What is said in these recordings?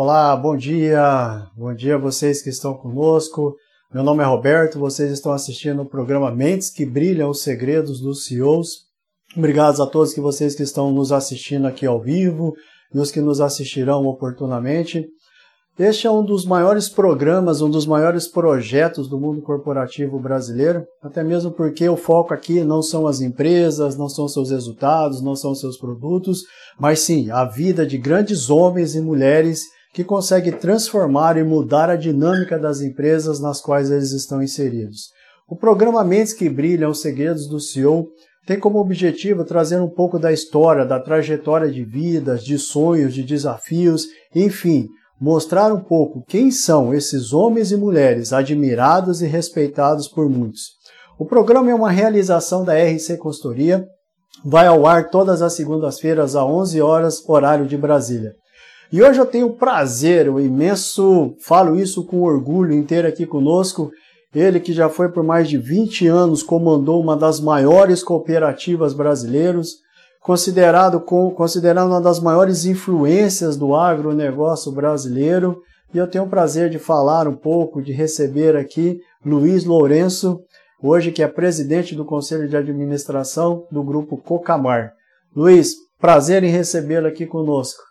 Olá, bom dia. Bom dia a vocês que estão conosco. Meu nome é Roberto, vocês estão assistindo o programa Mentes que Brilham os Segredos dos CEOs. Obrigado a todos que vocês que estão nos assistindo aqui ao vivo e os que nos assistirão oportunamente. Este é um dos maiores programas, um dos maiores projetos do mundo corporativo brasileiro, até mesmo porque o foco aqui não são as empresas, não são seus resultados, não são seus produtos, mas sim a vida de grandes homens e mulheres que conseguem transformar e mudar a dinâmica das empresas nas quais eles estão inseridos. O programa Mentes que Brilham, os Segredos do CEO, tem como objetivo trazer um pouco da história, da trajetória de vidas, de sonhos, de desafios, enfim, mostrar um pouco quem são esses homens e mulheres admirados e respeitados por muitos. O programa é uma realização da RC Consultoria, vai ao ar todas as segundas-feiras às 11 horas, horário de Brasília. E hoje eu tenho o prazer, o imenso, falo isso com orgulho inteiro aqui conosco, ele que já foi por mais de 20 anos comandou uma das maiores cooperativas brasileiras, considerado, considerado uma das maiores influências do agronegócio brasileiro. E eu tenho o prazer de falar um pouco, de receber aqui Luiz Lourenço, hoje que é presidente do Conselho de Administração do Grupo Cocamar. Luiz, prazer em recebê-lo aqui conosco.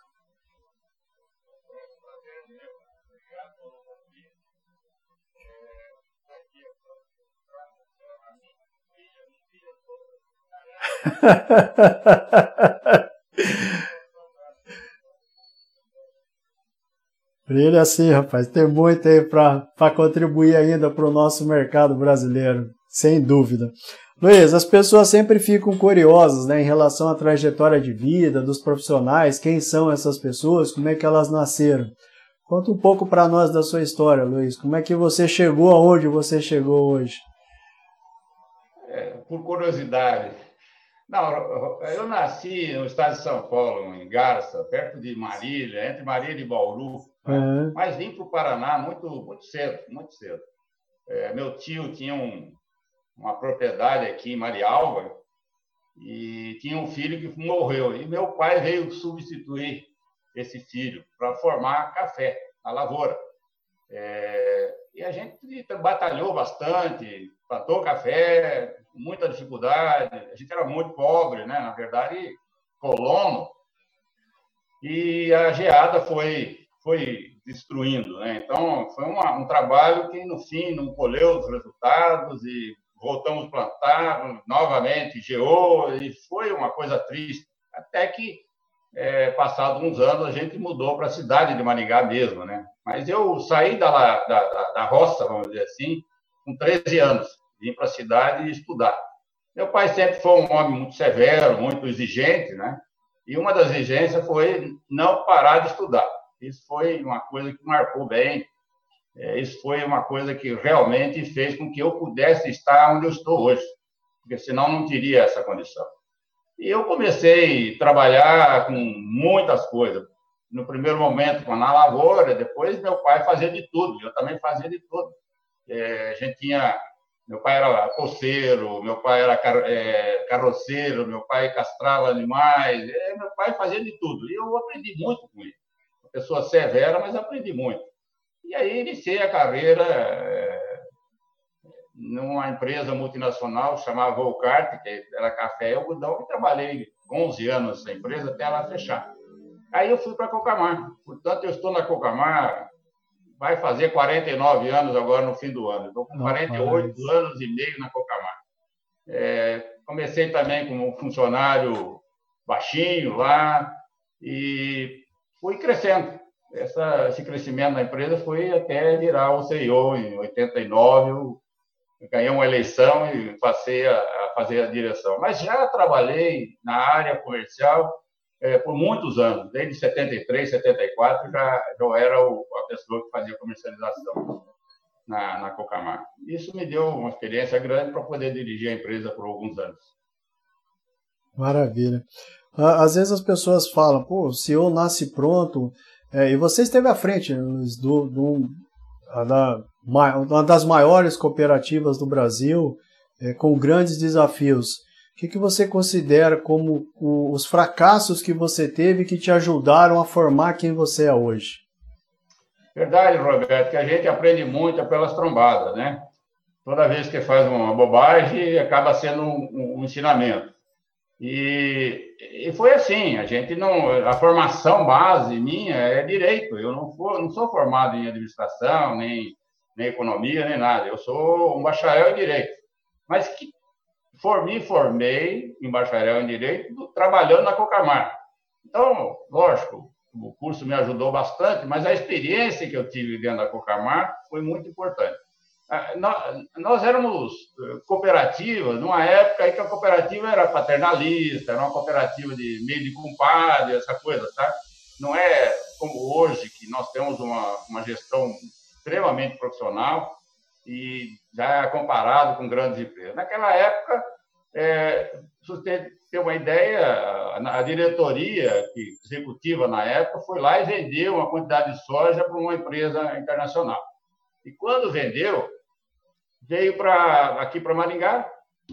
Brilha assim, rapaz. Tem muito aí para contribuir ainda para o nosso mercado brasileiro, sem dúvida. Luiz, as pessoas sempre ficam curiosas né, em relação à trajetória de vida dos profissionais, quem são essas pessoas, como é que elas nasceram. Conta um pouco para nós da sua história, Luiz. Como é que você chegou aonde você chegou hoje? É, por curiosidade, não, eu nasci no estado de São Paulo, em Garça, perto de Marília, entre Marília e Bauru, uhum. mas vim para o Paraná muito, muito cedo, muito cedo. É, meu tio tinha um, uma propriedade aqui em Marialva e tinha um filho que morreu. E meu pai veio substituir esse filho para formar café na lavoura. É, e a gente batalhou bastante, plantou café, muita dificuldade. A gente era muito pobre, né? Na verdade, colono. E a geada foi foi destruindo, né? Então foi uma, um trabalho que no fim não colheu os resultados e voltamos a plantar novamente, geou e foi uma coisa triste. Até que é, passado uns anos a gente mudou para a cidade de Maringá mesmo, né? Mas eu saí da, da, da roça, vamos dizer assim, com 13 anos vim para a cidade estudar. Meu pai sempre foi um homem muito severo, muito exigente, né? E uma das exigências foi não parar de estudar. Isso foi uma coisa que marcou bem. É, isso foi uma coisa que realmente fez com que eu pudesse estar onde eu estou hoje, porque senão não teria essa condição. E eu comecei a trabalhar com muitas coisas. No primeiro momento, na lavoura, depois meu pai fazia de tudo, eu também fazia de tudo. É, a gente tinha meu pai era coceiro, meu pai era car é, carroceiro, meu pai castrava animais, é, meu pai fazia de tudo. E eu aprendi muito com ele. Uma pessoa severa, mas aprendi muito. E aí iniciei a carreira é, numa empresa multinacional chamada Volcart, que era café e algodão, e trabalhei 11 anos nessa empresa até ela fechar. Aí eu fui para a Cocamar. Portanto, eu estou na Cocamar vai fazer 49 anos agora no fim do ano. Estou com 48 Nossa. anos e meio na Cocamar. É, comecei também como funcionário baixinho lá e fui crescendo. Essa, esse crescimento na empresa foi até virar o CEO em 89. Eu ganhei uma eleição e passei a, a fazer a direção. Mas já trabalhei na área comercial é, por muitos anos, desde 73, 74, já, já era o, a pessoa que fazia comercialização na, na Cocamar. Isso me deu uma experiência grande para poder dirigir a empresa por alguns anos. Maravilha. Às vezes as pessoas falam, pô, o CEO nasce pronto, é, e você esteve à frente do, do, da, uma das maiores cooperativas do Brasil, é, com grandes desafios que, que você considera como os fracassos que você teve que te ajudaram a formar quem você é hoje? Verdade, Roberto, que a gente aprende muito pelas trombadas, né? Toda vez que faz uma bobagem, acaba sendo um, um ensinamento. E, e, foi assim, a gente não, a formação base minha é direito. Eu não, for, não sou formado em administração, nem, nem economia, nem nada. Eu sou um bacharel em direito. Mas que for, me formei em bacharel em direito trabalhando na Cocamar. Então, lógico, o curso me ajudou bastante, mas a experiência que eu tive dentro da Cocamar foi muito importante. Ah, nós éramos eh, cooperativa, numa época em que a cooperativa era paternalista, era uma cooperativa de meio de compadre, essa coisa, tá? Não é como hoje, que nós temos uma, uma gestão extremamente profissional e já é comparado com grandes empresas. Naquela época, é, ter uma ideia, a diretoria executiva na época foi lá e vendeu uma quantidade de soja para uma empresa internacional. E quando vendeu, veio para aqui para Maringá,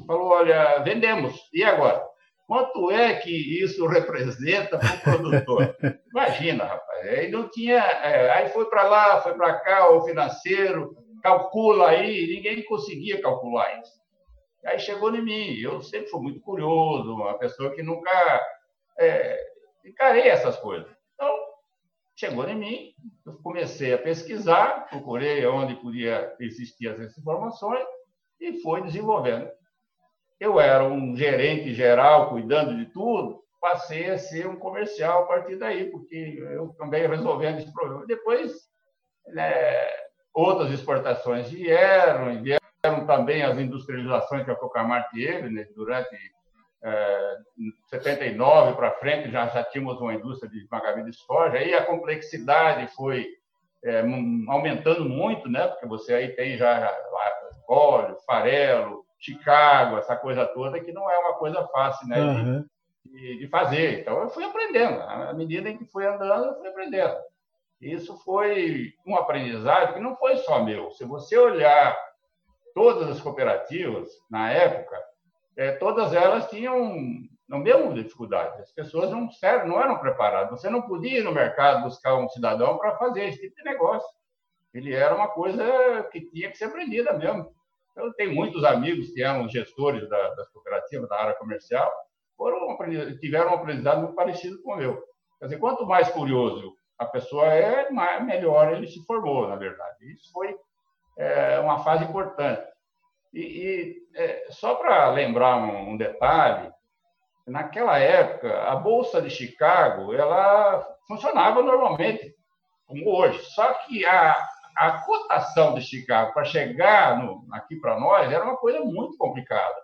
falou: olha, vendemos. E agora? Quanto é que isso representa para o produtor? Imagina, rapaz. Aí não tinha. É, aí foi para lá, foi para cá, o financeiro, calcula aí, ninguém conseguia calcular isso. Aí chegou em mim. Eu sempre fui muito curioso, uma pessoa que nunca é, encarei essas coisas. Chegou em mim, eu comecei a pesquisar, procurei onde podia existir essas informações e foi desenvolvendo. Eu era um gerente geral, cuidando de tudo, passei a ser um comercial a partir daí, porque eu também resolvendo esse problema. Depois, né, outras exportações vieram, vieram também as industrializações que a Cocamar teve né, durante 79 para frente já, já tínhamos uma indústria de esmagamento de soja, aí a complexidade foi é, aumentando muito, né? Porque você aí tem já óleo, farelo, Chicago, essa coisa toda que não é uma coisa fácil, né? Uhum. De, de, fazer. Então eu fui aprendendo. À medida em que fui andando, eu fui aprendendo. Isso foi um aprendizado que não foi só meu. Se você olhar todas as cooperativas na época, é, todas elas tinham a mesma dificuldade. As pessoas não, não eram preparadas. Você não podia ir no mercado buscar um cidadão para fazer esse tipo de negócio. Ele era uma coisa que tinha que ser aprendida mesmo. Eu tenho muitos amigos que eram gestores da, das cooperativas, da área comercial, foram, tiveram um aprendizado muito parecido com o meu. Quer dizer, quanto mais curioso a pessoa é, melhor ele se formou, na verdade. Isso foi é, uma fase importante. E, e é, só para lembrar um, um, detalhe, naquela época a bolsa de Chicago ela funcionava normalmente, como hoje. Só que a, a cotação de Chicago para chegar no, aqui para nós era uma coisa muito complicada.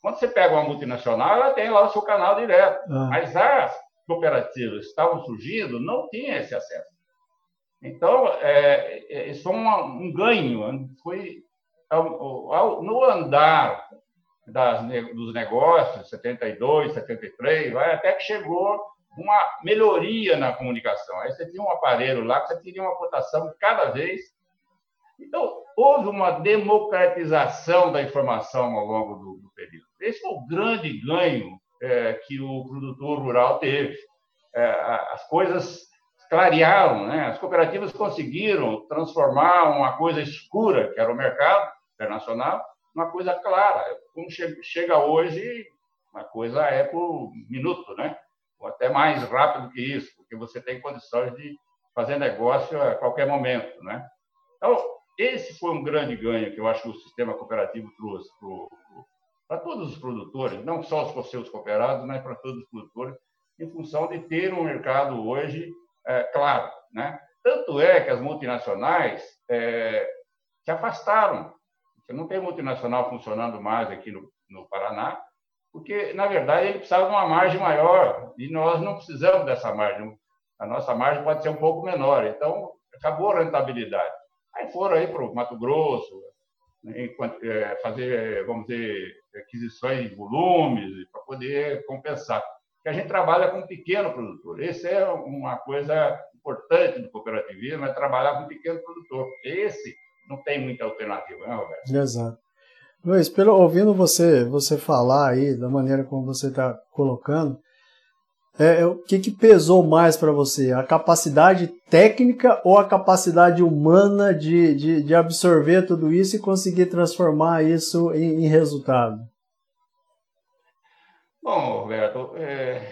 Quando você pega uma multinacional, ela tem lá o seu canal direto, ah. mas as cooperativas que estavam surgindo não tinham esse acesso. Então, é, é, isso foi um, um ganho, foi no andar das, dos negócios, 72, 73, vai, até que chegou uma melhoria na comunicação. Aí você tinha um aparelho lá que você tinha uma cotação cada vez. Então, houve uma democratização da informação ao longo do, do período. Esse foi o grande ganho é, que o produtor rural teve. É, as coisas clarearam, né? as cooperativas conseguiram transformar uma coisa escura, que era o mercado, internacional, uma coisa clara. Como chega hoje, uma coisa é por minuto, né? Ou até mais rápido que isso, porque você tem condições de fazer negócio a qualquer momento, né? Então, esse foi um grande ganho que eu acho que o sistema cooperativo trouxe para todos os produtores, não só os seus cooperados, mas para todos os produtores, em função de ter um mercado hoje é, claro, né? Tanto é que as multinacionais é, se afastaram você não tem multinacional funcionando mais aqui no, no Paraná, porque, na verdade, ele precisava de uma margem maior e nós não precisamos dessa margem. A nossa margem pode ser um pouco menor. Então, acabou a rentabilidade. Aí foram aí para o Mato Grosso, né, é, fazer, vamos dizer, aquisições de volumes para poder compensar. Porque a gente trabalha com pequeno produtor. Essa é uma coisa importante do cooperativismo, é trabalhar com pequeno produtor. Esse não tem muita alternativa, né, Roberto? Exato. Luiz, pelo, ouvindo você, você falar aí, da maneira como você está colocando, é, é, o que, que pesou mais para você? A capacidade técnica ou a capacidade humana de, de, de, absorver tudo isso e conseguir transformar isso em, em resultado? Bom, Roberto, é,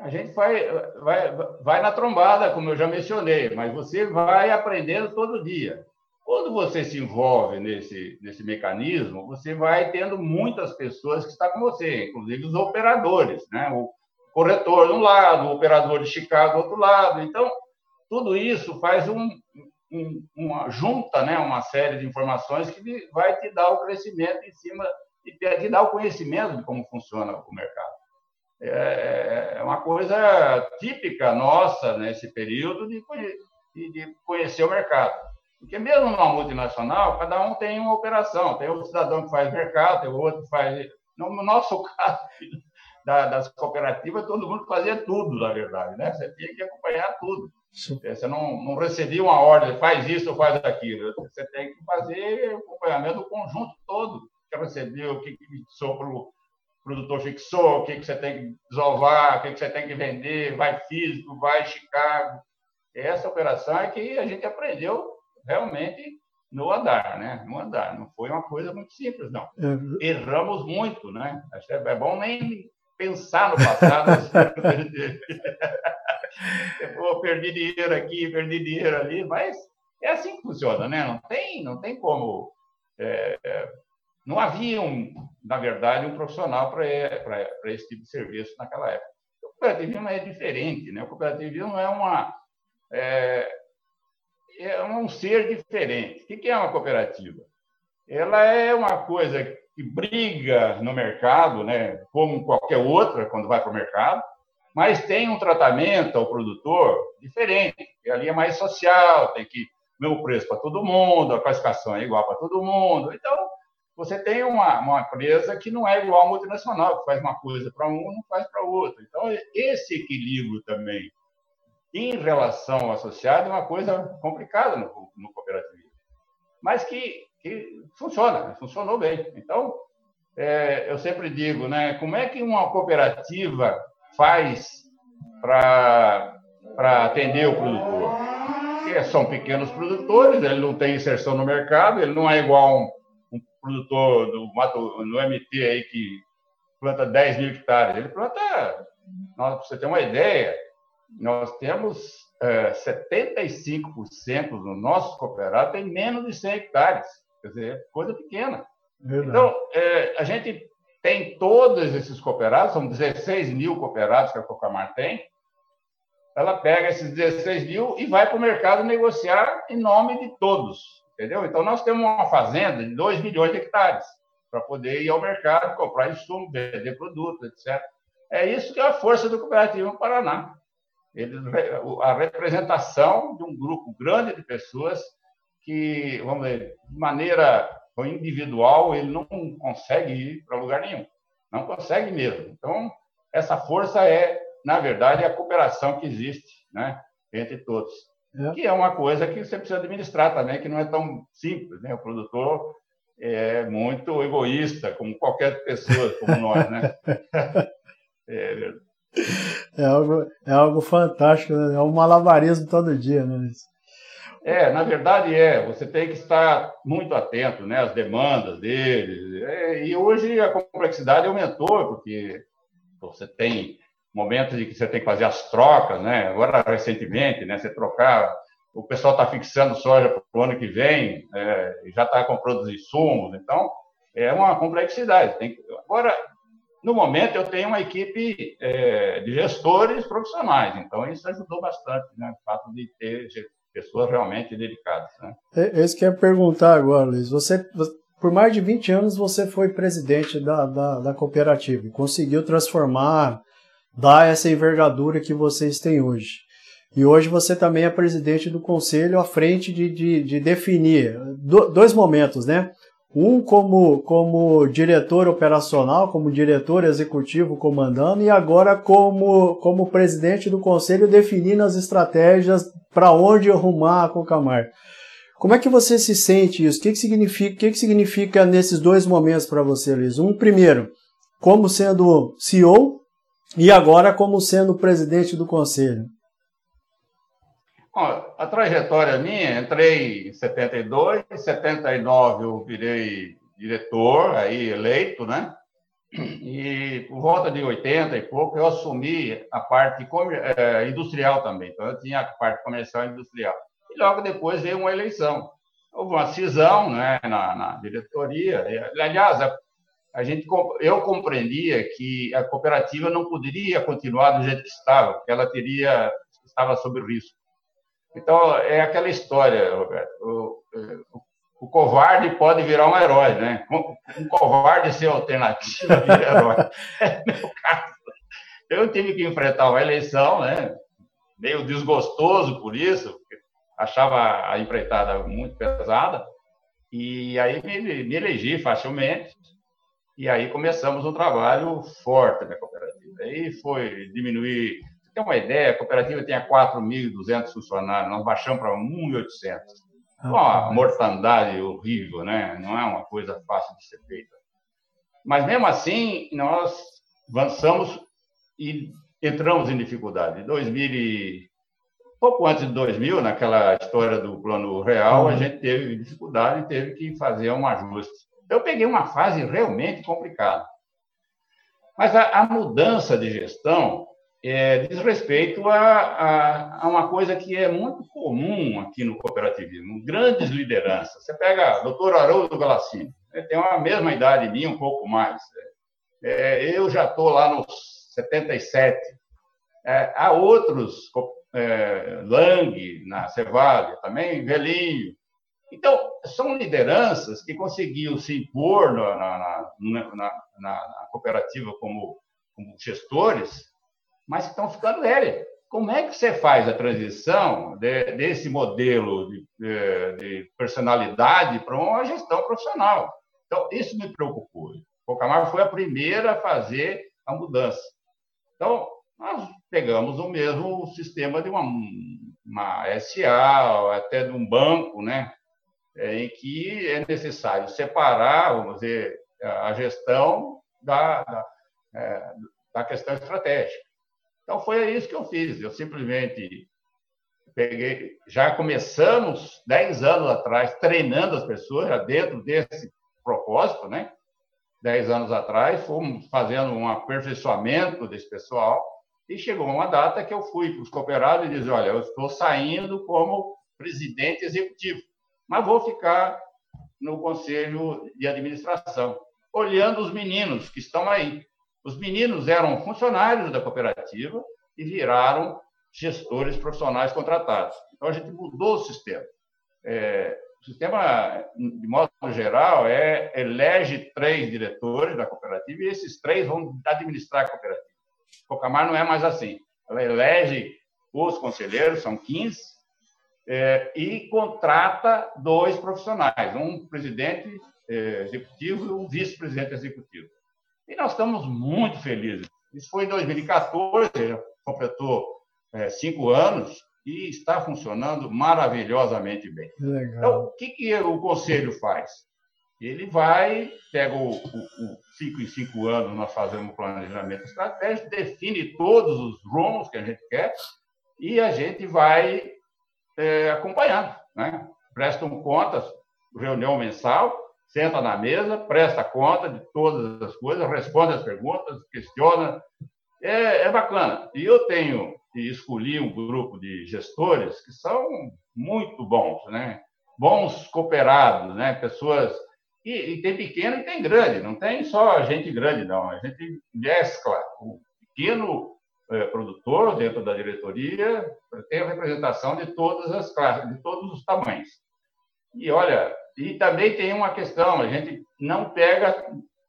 a gente vai, vai, vai na trombada, como eu já mencionei, mas você vai aprendendo todo dia. Quando você se envolve nesse, nesse mecanismo, você vai tendo muitas pessoas que estão com você, inclusive os operadores, né? O, corretor de um lado, o operador de Chicago do outro lado. Então, tudo isso faz um, um, uma junta, né, uma série de informações que vai te dar o crescimento em cima e te dar o conhecimento de como funciona o mercado. É, é uma coisa típica nossa nesse período de, de conhecer o mercado. Porque mesmo numa multinacional, cada um tem uma operação. Tem o cidadão que faz mercado, tem o outro que faz. No nosso caso, da, das cooperativas, todo mundo fazia tudo, na verdade, né? Você tinha que acompanhar tudo. Você não, não recebia uma ordem, faz isso ou faz aquilo. Você tem que fazer o acompanhamento do conjunto todo. Que recebeu, o que, fixou para o produtor fixou, o que, você tem que desovar, o que, que você tem que vender, vai físico, vai Chicago. Essa operação é que a gente aprendeu realmente no andar, né? No andar. Não foi uma coisa muito simples, não. É... Erramos muito, né? É bom nem pensar no passado. eu perdi dinheiro aqui, perdi dinheiro ali, mas é assim que funciona, né? Não tem, não tem como. É, não havia, um, na verdade, um profissional para esse tipo de serviço naquela época. O cooperativismo é diferente, né? O cooperativismo é uma é, é um ser diferente. O que é uma cooperativa? Ela é uma coisa que briga no mercado, né, como qualquer outra, quando vai para o mercado, mas tem um tratamento ao produtor diferente. Ali é mais social, tem que mesmo preço para todo mundo, a classificação é igual para todo mundo. Então, você tem uma, uma empresa que não é igual à multinacional, que faz uma coisa para um, não faz para outro. Então, esse equilíbrio também em relação ao associado é uma coisa complicada no, no cooperativismo, mas que que funciona, funcionou bem. Então, é, eu sempre digo, né, como é que uma cooperativa faz para atender o produtor? Porque são pequenos produtores, ele não tem inserção no mercado, ele não é igual um, um produtor do mato, no MT aí que planta 10 mil hectares. Ele planta, para você ter uma ideia, nós temos é, 75% dos nossos cooperados tem menos de 100 hectares. Quer dizer, coisa pequena. Verdade. Então, é, a gente tem todos esses cooperados, são 16 mil cooperados que a Cocamar tem. Ela pega esses 16 mil e vai para o mercado negociar em nome de todos, entendeu? Então, nós temos uma fazenda de 2 milhões de hectares para poder ir ao mercado, comprar insumo, vender produtos, etc. É isso que é a força do cooperativo no Paraná. Ele, a representação de um grupo grande de pessoas que, vamos dizer, de maneira individual, ele não consegue ir para lugar nenhum. Não consegue mesmo. Então, essa força é, na verdade, a cooperação que existe né, entre todos. É. Que é uma coisa que você precisa administrar também, que não é tão simples. Né? O produtor é muito egoísta, como qualquer pessoa como nós. Né? é, é, algo, é algo fantástico, né? é um malabarismo todo dia. Né? É, na verdade é. Você tem que estar muito atento, né, às demandas deles. É, e hoje a complexidade aumentou porque você tem momentos em que você tem que fazer as trocas, né? Agora recentemente, né, você trocar, o pessoal está fixando soja para o ano que vem, é, já está comprando os insumos, então é uma complexidade. Tem. Agora, no momento, eu tenho uma equipe é, de gestores profissionais, então isso ajudou bastante, né? O fato de ter pessoas realmente dedicadas. Né? É, é isso que eu ia perguntar agora, Luiz. Você, por mais de 20 anos, você foi presidente da, da, da cooperativa e conseguiu transformar, dar essa envergadura que vocês têm hoje. E hoje você também é presidente do conselho à frente de, de, de definir do, dois momentos, né? Um como, como diretor operacional, como diretor executivo comandando, e agora como, como presidente do conselho definindo as estratégias para onde arrumar a Cocamar. Como é que você se sente isso? O que, que significa, o que, que significa nesses dois momentos para você, Luiz? Um, primeiro, como sendo CEO E agora como sendo presidente do conselho? A trajetória minha, entrei em 72, em 79 eu virei diretor, aí eleito, né? E por volta de 80 e pouco eu assumi a parte é, industrial também. Então eu tinha a parte comercial e industrial. E logo depois veio uma eleição. Houve uma cisão né, na, na diretoria. Aliás, a, a gente, eu compreendia que a cooperativa não poderia continuar do jeito que estava, porque ela teria estava sob risco. Então, é aquela história, Roberto. O, o, o covarde pode virar um herói, né? Um covarde ser alternativa de herói. É meu caso. Eu tive que enfrentar uma eleição, né? Meio desgostoso por isso, achava a empreitada muito pesada, e aí me, me elegi facilmente, e aí começamos um trabalho forte na cooperativa. Aí foi diminuir. Tem uma ideia, a cooperativa tinha 4.200 funcionários, nós baixamos para 1.800 uma mortandade horrível, né? Não é uma coisa fácil de ser feita. Mas mesmo assim, nós avançamos e entramos em dificuldade. Em 2000 e... pouco antes de 2000, naquela história do plano real, uhum. a gente teve dificuldade e teve que fazer um ajuste. Eu peguei uma fase realmente complicada. Mas a, a mudança de gestão é, diz respeito a, a, a, uma coisa que é muito comum aqui no cooperativismo, grandes lideranças. Você pega o doutor Haroldo Galassini, ele tem a mesma idade minha, um pouco mais. É, eu já estou lá nos 77. É, há outros, é, Lang, na Cevale, também, velhinho. Então, são lideranças que conseguiam se impor na, na, na, na cooperativa como, como gestores, mas estão ficando velhas. Como é que você faz a transição de, desse modelo de, de, de personalidade para uma gestão profissional? Então, isso me preocupou. O Camargo foi a primeira a fazer a mudança. Então, nós pegamos o mesmo sistema de uma, uma SA, até de um banco, né? É, em que é necessário separar, vamos dizer, a gestão da, da, é, da questão estratégica. Então, foi isso que eu fiz. Eu simplesmente peguei. Já começamos 10 anos atrás treinando as pessoas, já dentro desse propósito, né? 10 anos atrás, fomos fazendo um aperfeiçoamento desse pessoal e chegou uma data que eu fui para os cooperados e disse: Olha, eu estou saindo como presidente executivo, mas vou ficar no conselho de administração, olhando os meninos que estão aí. Os meninos eram funcionários da cooperativa e viraram gestores profissionais contratados. Então, a gente mudou o sistema. É, o sistema, de modo geral, é elege três diretores da cooperativa e esses três vão administrar a cooperativa. Cocamar não é mais assim. Ela elege os conselheiros, são 15, é, e contrata dois profissionais, um presidente é, executivo e um vice-presidente executivo. E nós estamos muito felizes. Isso foi em 2014, já completou é, cinco anos e está funcionando maravilhosamente bem. Legal. Então, o que, que o conselho faz? Ele vai, pega o, o, o cinco em cinco anos, nós fazemos um planejamento estratégico, define todos os rumos que a gente quer e a gente vai é, acompanhando. Né? Prestam contas, reunião mensal, senta na mesa, presta conta de todas as coisas, responde as perguntas, questiona. É, é bacana. E eu tenho e escolhi um grupo de gestores que são muito bons, né? Bons cooperados, né? Pessoas e, e, tem pequeno e tem grande. Não tem só gente grande, não. A gente mescla o pequeno é, produtor dentro da diretoria tem a representação de todas as classes, de todos os tamanhos. E olha, e também tem uma questão, a gente não pega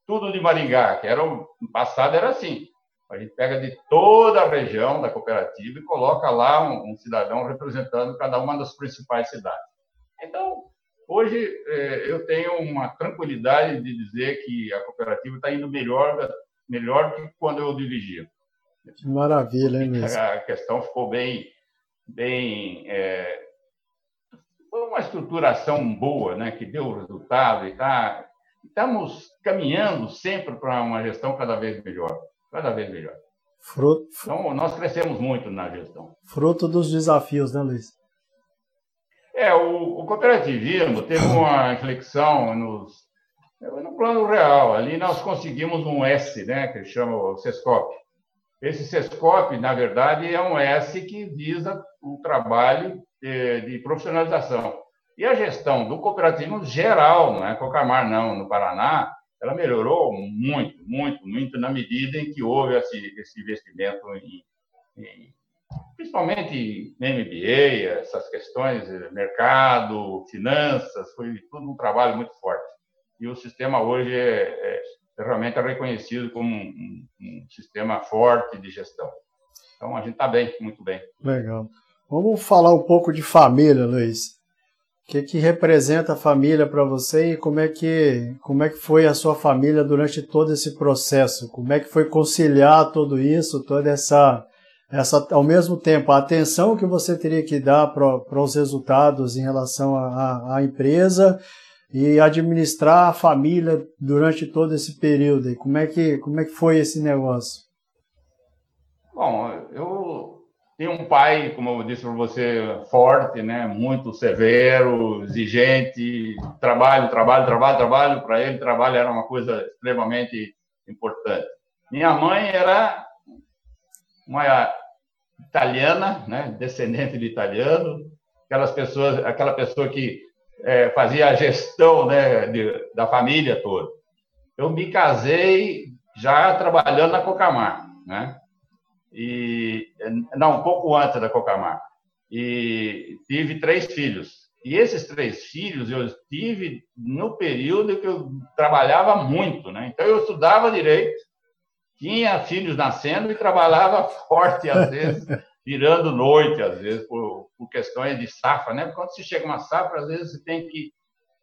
tudo de Maringá, que era no passado era assim. A gente pega de toda a região da cooperativa e coloca lá um, um cidadão representando cada uma das principais cidades. Então, hoje é, eu tenho uma tranquilidade de dizer que a cooperativa está indo melhor, melhor do que quando eu dirigia. Maravilha, hein, mesmo? A questão ficou bem, bem é, foi uma estruturação boa, né, que deu resultado e tá, estamos caminhando sempre para uma gestão cada vez melhor, cada vez melhor. Fruto, então, nós crescemos muito na gestão. Fruto dos desafios, né, Luiz? É, o, o cooperativismo teve uma inflexão nos, no plano real. Ali nós conseguimos um S, né, que chama o SESCOP. Esse SESCOP, na verdade, é um S que visa o trabalho de, de profissionalização. E a gestão do cooperativismo geral, não é Cocamar, não, no Paraná, ela melhorou muito, muito, muito na medida em que houve esse, esse investimento em, em, principalmente MBA, essas questões, mercado, finanças, foi tudo um trabalho muito forte. E o sistema hoje é, é, é realmente reconhecido como um, um, um sistema forte de gestão. Então a gente está bem, muito bem. Legal. Vamos falar um pouco de família, Luiz. O que, que representa a família para você e como é, que, como é que foi a sua família durante todo esse processo? Como é que foi conciliar tudo isso, toda essa, essa ao mesmo tempo, a atenção que você teria que dar para os resultados em relação à empresa e administrar a família durante todo esse período? E como é que, como é que foi esse negócio? Bom, tem um pai, como eu disse para você, forte, né? muito severo, exigente, trabalho, trabalho, trabalho, trabalho. Para ele, trabalho era uma coisa extremamente importante. Minha mãe era uma italiana, né? descendente de italiano, aquelas pessoas, aquela pessoa que é, fazia a gestão né, de, da família toda. Eu me casei já trabalhando na Cocamar, né? E não, um pouco antes da Cocamar. E tive três filhos. E esses três filhos eu tive no período que eu trabalhava muito, né? Então eu estudava direito, tinha filhos nascendo e trabalhava forte às vezes, virando noite às vezes por, por questões de safra, né? Quando se chega uma safra, às vezes você tem que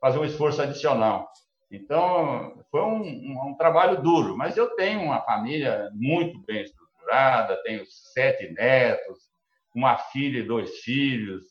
fazer um esforço adicional. Então, foi um, um, um trabalho duro, mas eu tenho uma família muito bem estruturada estruturada, tenho sete netos, uma filha e dois filhos.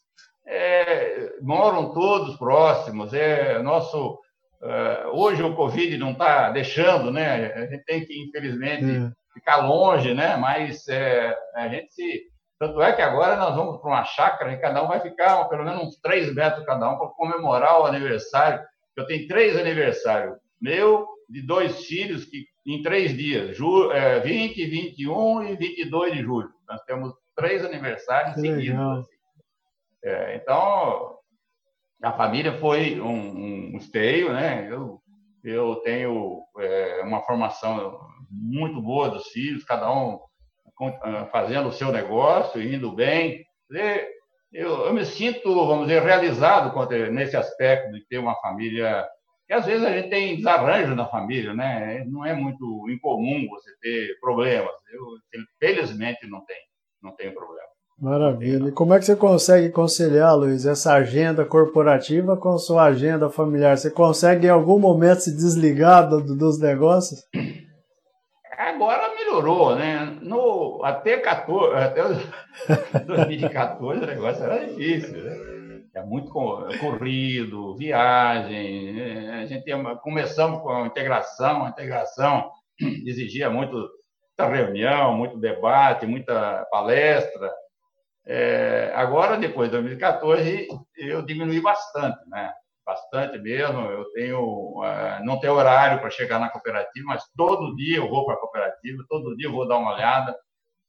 É, moram todos próximos. É nosso é, hoje o Covid não está deixando, né? A gente tem que infelizmente é. ficar longe, né? Mas é, a gente se tanto é que agora nós vamos para uma chácara e cada um vai ficar pelo menos uns três metros cada um para comemorar o aniversário. Eu tenho três aniversários meu, de dois filhos que em três dias, ju, é, 20, 21 e 22 de julho. Nós temos três aniversários seguidos. Assim. É, então, a família foi um, um esteio, né? Eu, eu tenho é, uma formação muito boa dos filhos, cada um ah, fazendo o seu negócio, indo bem. Eu, eu me sinto, vamos dizer, realizado nesse aspecto de ter uma família que às vezes a gente tem desarranjo na família, né? Não é muito incomum você ter problemas. Eu, felizmente, não tem, não tem problema. Maravilha. E como é que você consegue conciliar, Luiz, essa agenda corporativa com a sua agenda familiar? Você consegue em algum momento se desligar do, dos negócios? Agora melhorou, né? No, até, 14, até 2014 o negócio era difícil, né? É muito corrido, viagem. Né? A gente começamos com a integração, a integração exigia muito muita reunião, muito debate, muita palestra. É, agora, depois de 2014, eu diminui bastante, né? Bastante mesmo. Eu tenho, uh, não tenho horário para chegar na cooperativa, mas todo dia eu vou para a cooperativa, todo dia eu vou dar uma olhada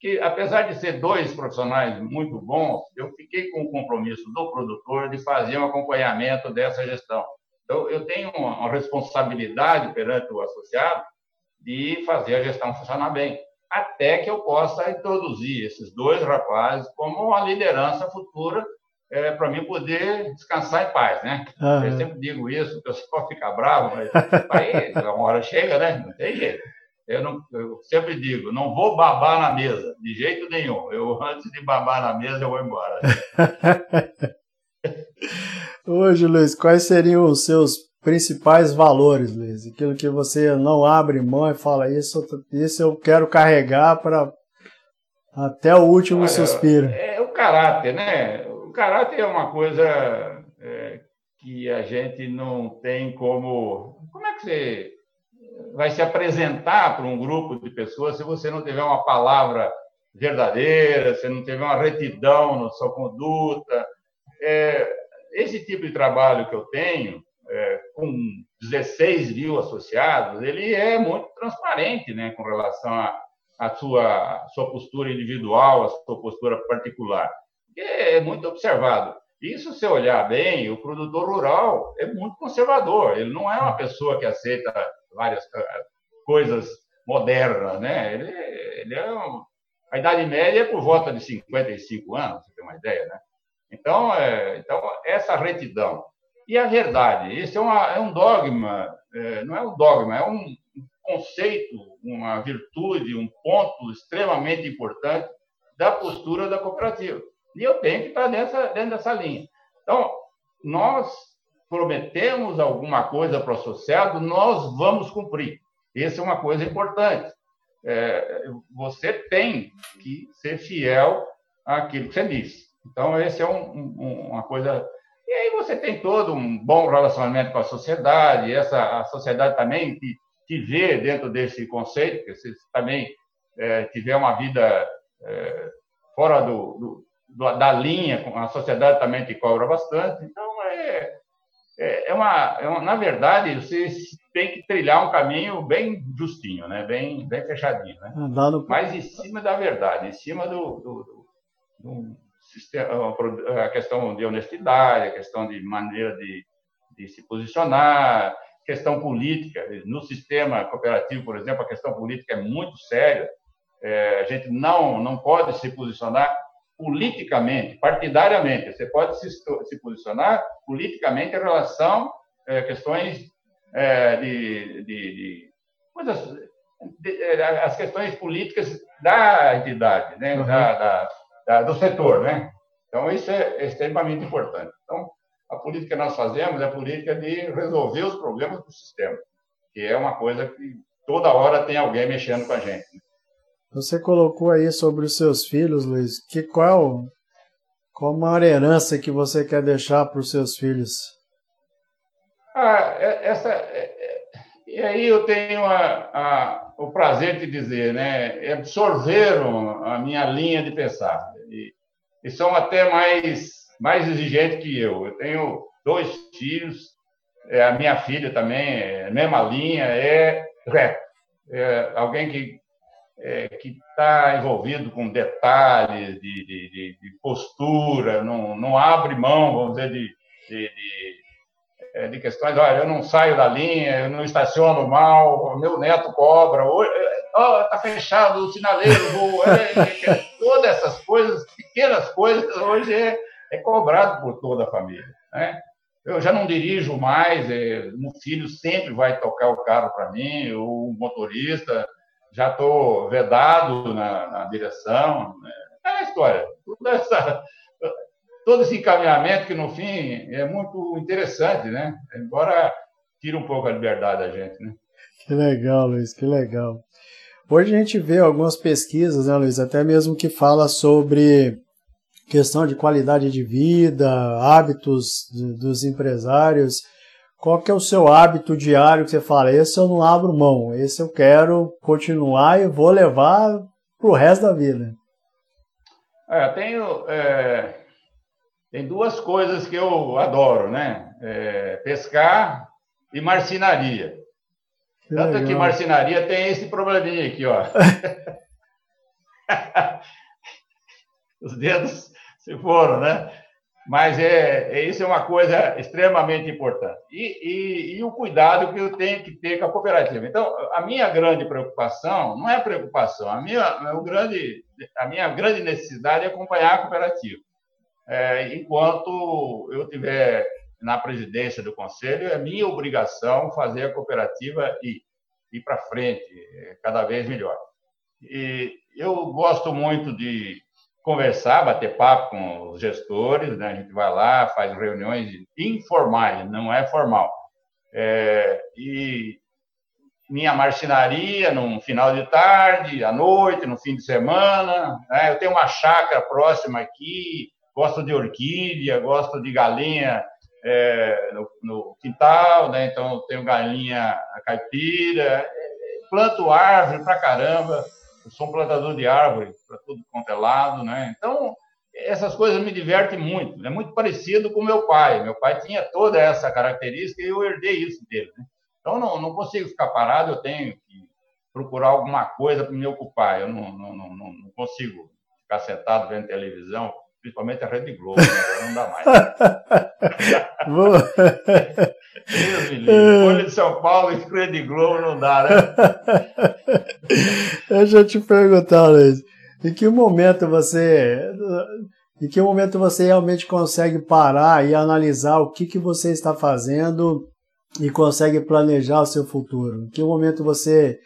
que, apesar de ser dois profissionais muito bons, eu fiquei com o compromisso do produtor de fazer um acompanhamento dessa gestão. Então, eu tenho uma responsabilidade perante o associado de fazer a gestão funcionar bem, até que eu possa introduzir esses dois rapazes como uma liderança futura é, para mim poder descansar em paz, né? Uhum. Eu sempre digo isso, o pessoal fica bravo, mas aí uma hora chega, né? Não tem jeito eu, não, eu sempre digo, não vou babar na mesa, de jeito nenhum. Eu, antes de babar na mesa, eu vou embora. Hoje, Luiz, quais seriam os seus principais valores, Luiz? Aquilo que você não abre mão e fala, isso, isso eu quero carregar para até o último Olha, suspiro. É o caráter, né? O caráter é uma coisa é, que a gente não tem como. Como é que você vai se apresentar para um grupo de pessoas se você não tiver uma palavra verdadeira, se não tiver uma retidão na sua conduta. É, esse tipo de trabalho que eu tenho, é, com 16 mil associados, ele é muito transparente né, com relação à sua, sua postura individual, a sua postura particular. É muito observado. Isso, se olhar bem, o produtor rural é muito conservador. Ele não é uma pessoa que aceita várias eh, coisas modernas, né? Ele, ele é um... a idade média é por volta de 55 anos, você tem uma ideia, né? Então, é, então essa retidão e a verdade, esse é, uma, é um dogma, é, não é um dogma, é um conceito, uma virtude, um ponto extremamente importante da postura da cooperativa. E eu tenho que estar dentro, dentro dessa linha. Então, nós prometemos alguma coisa para o associado, nós vamos cumprir. Essa é uma coisa importante. É, você tem que ser fiel àquilo que você disse. Então, esse é um, um, uma coisa. E aí você tem todo um bom relacionamento com a sociedade, essa, a sociedade também te, te vê dentro desse conceito, que você também é, tiver uma vida é, fora do, do, da linha, a sociedade também te cobra bastante. Então, é, é, uma, é uma, na verdade, você tem que trilhar um caminho bem justinho, né? bem, bem fechadinho. Né? Mas em cima da verdade, em cima do, do, do, do sistema, a questão de honestidade, a questão de maneira de, de se posicionar, questão política. No sistema cooperativo, por exemplo, a questão política é muito séria. É, a gente não, não pode se posicionar politicamente, partidariamente. Você pode se, se posicionar politicamente em relação a é, questões é, de, de, de, coisas, de, é, as questões políticas da entidade, né? Uhum. Da, da, da, do setor, né? Então isso é extremamente importante. Então a política que nós fazemos é a política de resolver os problemas do sistema, que é uma coisa que toda hora tem alguém mexendo com a gente. Né? Você colocou aí sobre os seus filhos, Luiz, que qual, qual a maior herança que você quer deixar para os seus filhos? Ah, é, essa, é, é, e aí eu tenho a, a, o prazer de dizer, né, absorveram a minha linha de pensar e, e são até mais mais exigentes que eu. Eu tenho dois filhos, a minha filha também, mesma linha, é reto. É alguém que é, que está envolvido com detalhes de, de, de, postura, não, não abre mão, vamos dizer, de, de, é, de, questões, olha, eu não saio da linha, eu não estaciono mal, meu neto cobra, está é, fechado o sinaleiro, vou, é, é, é, todas essas coisas, pequenas coisas, hoje é, é cobrado por toda a família. Né? Eu já não dirijo mais, é, o filho sempre vai tocar o carro para mim, o motorista, já estou vedado na, na direção. Né? É a história. Essa, todo esse encaminhamento que, no fim, é muito interessante, né? Embora tire um pouco a liberdade da gente, né? Que legal, Luiz, que legal. Hoje a gente vê algumas pesquisas, né, Luiz, até mesmo que fala sobre questão de qualidade de vida, hábitos dos empresários. Qual que é o seu hábito diário que você fala, esse eu não abro mão, esse eu quero continuar e vou levar para o resto da vida? É, tenho é, tem duas coisas que eu adoro, né? É, pescar e marcenaria. Que Tanto legal. que marcenaria tem esse probleminha aqui, ó. Os dedos se foram, né? Mas é, é, isso é uma coisa extremamente importante. E, e, e, o cuidado que eu tenho que ter com a cooperativa. Então, a minha grande preocupação não é preocupação, a minha, o grande, a minha grande necessidade é acompanhar a cooperativa. É, enquanto eu estiver na presidência do conselho, é minha obrigação fazer a cooperativa ir, ir para frente, cada vez melhor. E eu gosto muito de conversar, bater papo com os gestores, né? a gente vai lá, faz reuniões informais, não é formal. É, e minha marcenaria no final de tarde, à noite, no fim de semana. Né? Eu tenho uma chácara próxima aqui, gosto de orquídea, gosto de galinha é, no, no, quintal, né? então tenho galinha caipira. planto árvore pra caramba, eu sou um plantador de árvore para tudo quanto é lado, né? Então, essas coisas me divertem muito. É muito parecido com meu pai. Meu pai tinha toda essa característica e eu herdei isso dele. Né? Então, não, não consigo ficar parado, eu tenho que procurar alguma coisa para me ocupar. Eu não, não, não, não consigo ficar sentado vendo televisão, principalmente a Rede Globo, né? agora não dá mais. Deus me livre. Folha de São Paulo e Rede Globo não dá, né? Deixa eu te perguntar, Luiz. Em que momento você. Em que momento você realmente consegue parar e analisar o que, que você está fazendo e consegue planejar o seu futuro? Em que momento você,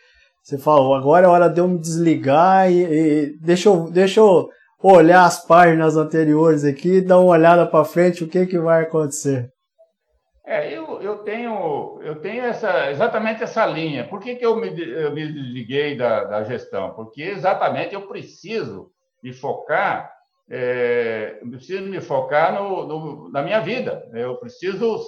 você fala, agora é hora de eu me desligar e, e deixa, eu, deixa eu olhar as páginas anteriores aqui, dar uma olhada para frente, o que, que vai acontecer? É, eu, eu tenho, eu tenho essa, exatamente essa linha. Por que, que eu, me, eu me desliguei da, da gestão? Porque exatamente eu preciso me focar, é, preciso me focar no, no, na minha vida. Eu preciso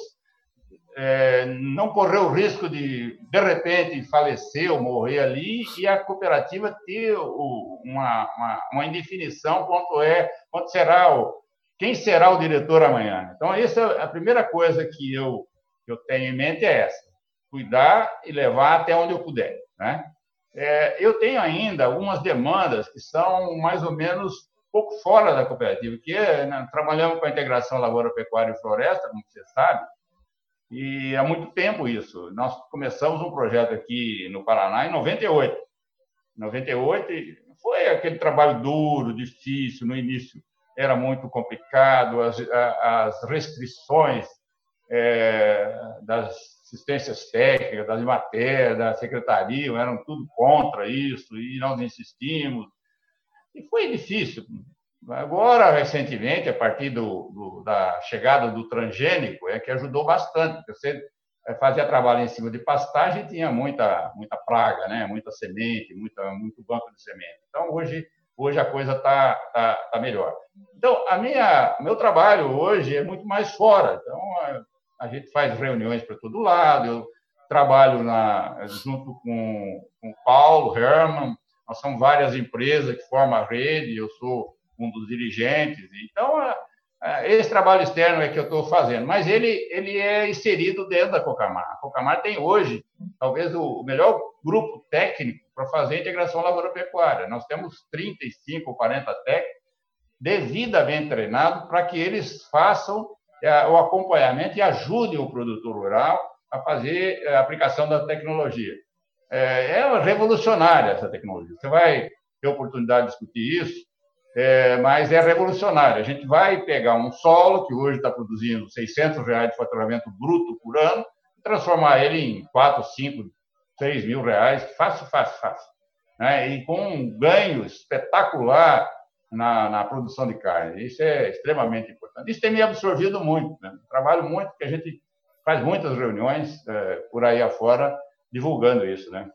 é, não correr o risco de, de repente, falecer ou morrer ali e a cooperativa ter o, uma, uma, uma, indefinição quanto é, quanto será o, quem será o diretor amanhã. Então, essa é a primeira coisa que eu, que eu tenho em mente é essa: cuidar e levar até onde eu puder. Né? É, eu tenho ainda algumas demandas que são mais ou menos pouco fora da cooperativa, que é, né, trabalhamos com a integração lavoura, pecuária e floresta, como você sabe, e há muito tempo isso. Nós começamos um projeto aqui no Paraná em 98. 98 foi aquele trabalho duro, difícil no início. Era muito complicado, as, as restrições é, das assistências técnicas, da matéria, da secretaria, eram tudo contra isso, e nós insistimos. E foi difícil. Agora, recentemente, a partir do, do, da chegada do transgênico, é que ajudou bastante, porque você eh, fazia trabalho em cima de pastagem e tinha muita, muita praga, né? muita semente, muita, muito banco de semente. Então, hoje, hoje a coisa está tá, tá melhor. Então, a minha, meu trabalho hoje é muito mais fora. Então, a, a gente faz reuniões para todo lado, eu trabalho na, junto com, o Paulo Herman, nós somos várias empresas que formam a rede, eu sou um dos dirigentes. Então, é, é, esse trabalho externo é que eu estou fazendo, mas ele, ele é inserido dentro da Cocamar. A Cocamar tem hoje, talvez, o melhor grupo técnico para fazer a integração lavoura-pecuária. Nós temos 35 ou 40 técnicos devidamente treinados para que eles façam é, o acompanhamento e ajudem o produtor rural a fazer a aplicação da tecnologia. É, revolucionária essa tecnologia. Você vai ter oportunidade de discutir isso é, mas é revolucionário. A gente vai pegar um solo que hoje está produzindo 600 reais de faturamento bruto por ano e transformar ele em 4, 5, 6 mil reais, fácil, fácil, fácil. Né? E com um ganho espetacular na, na, produção de carne. Isso é extremamente importante. Isso tem me absorvido muito. Né? Trabalho muito, porque a gente faz muitas reuniões é, por aí afora divulgando isso, né?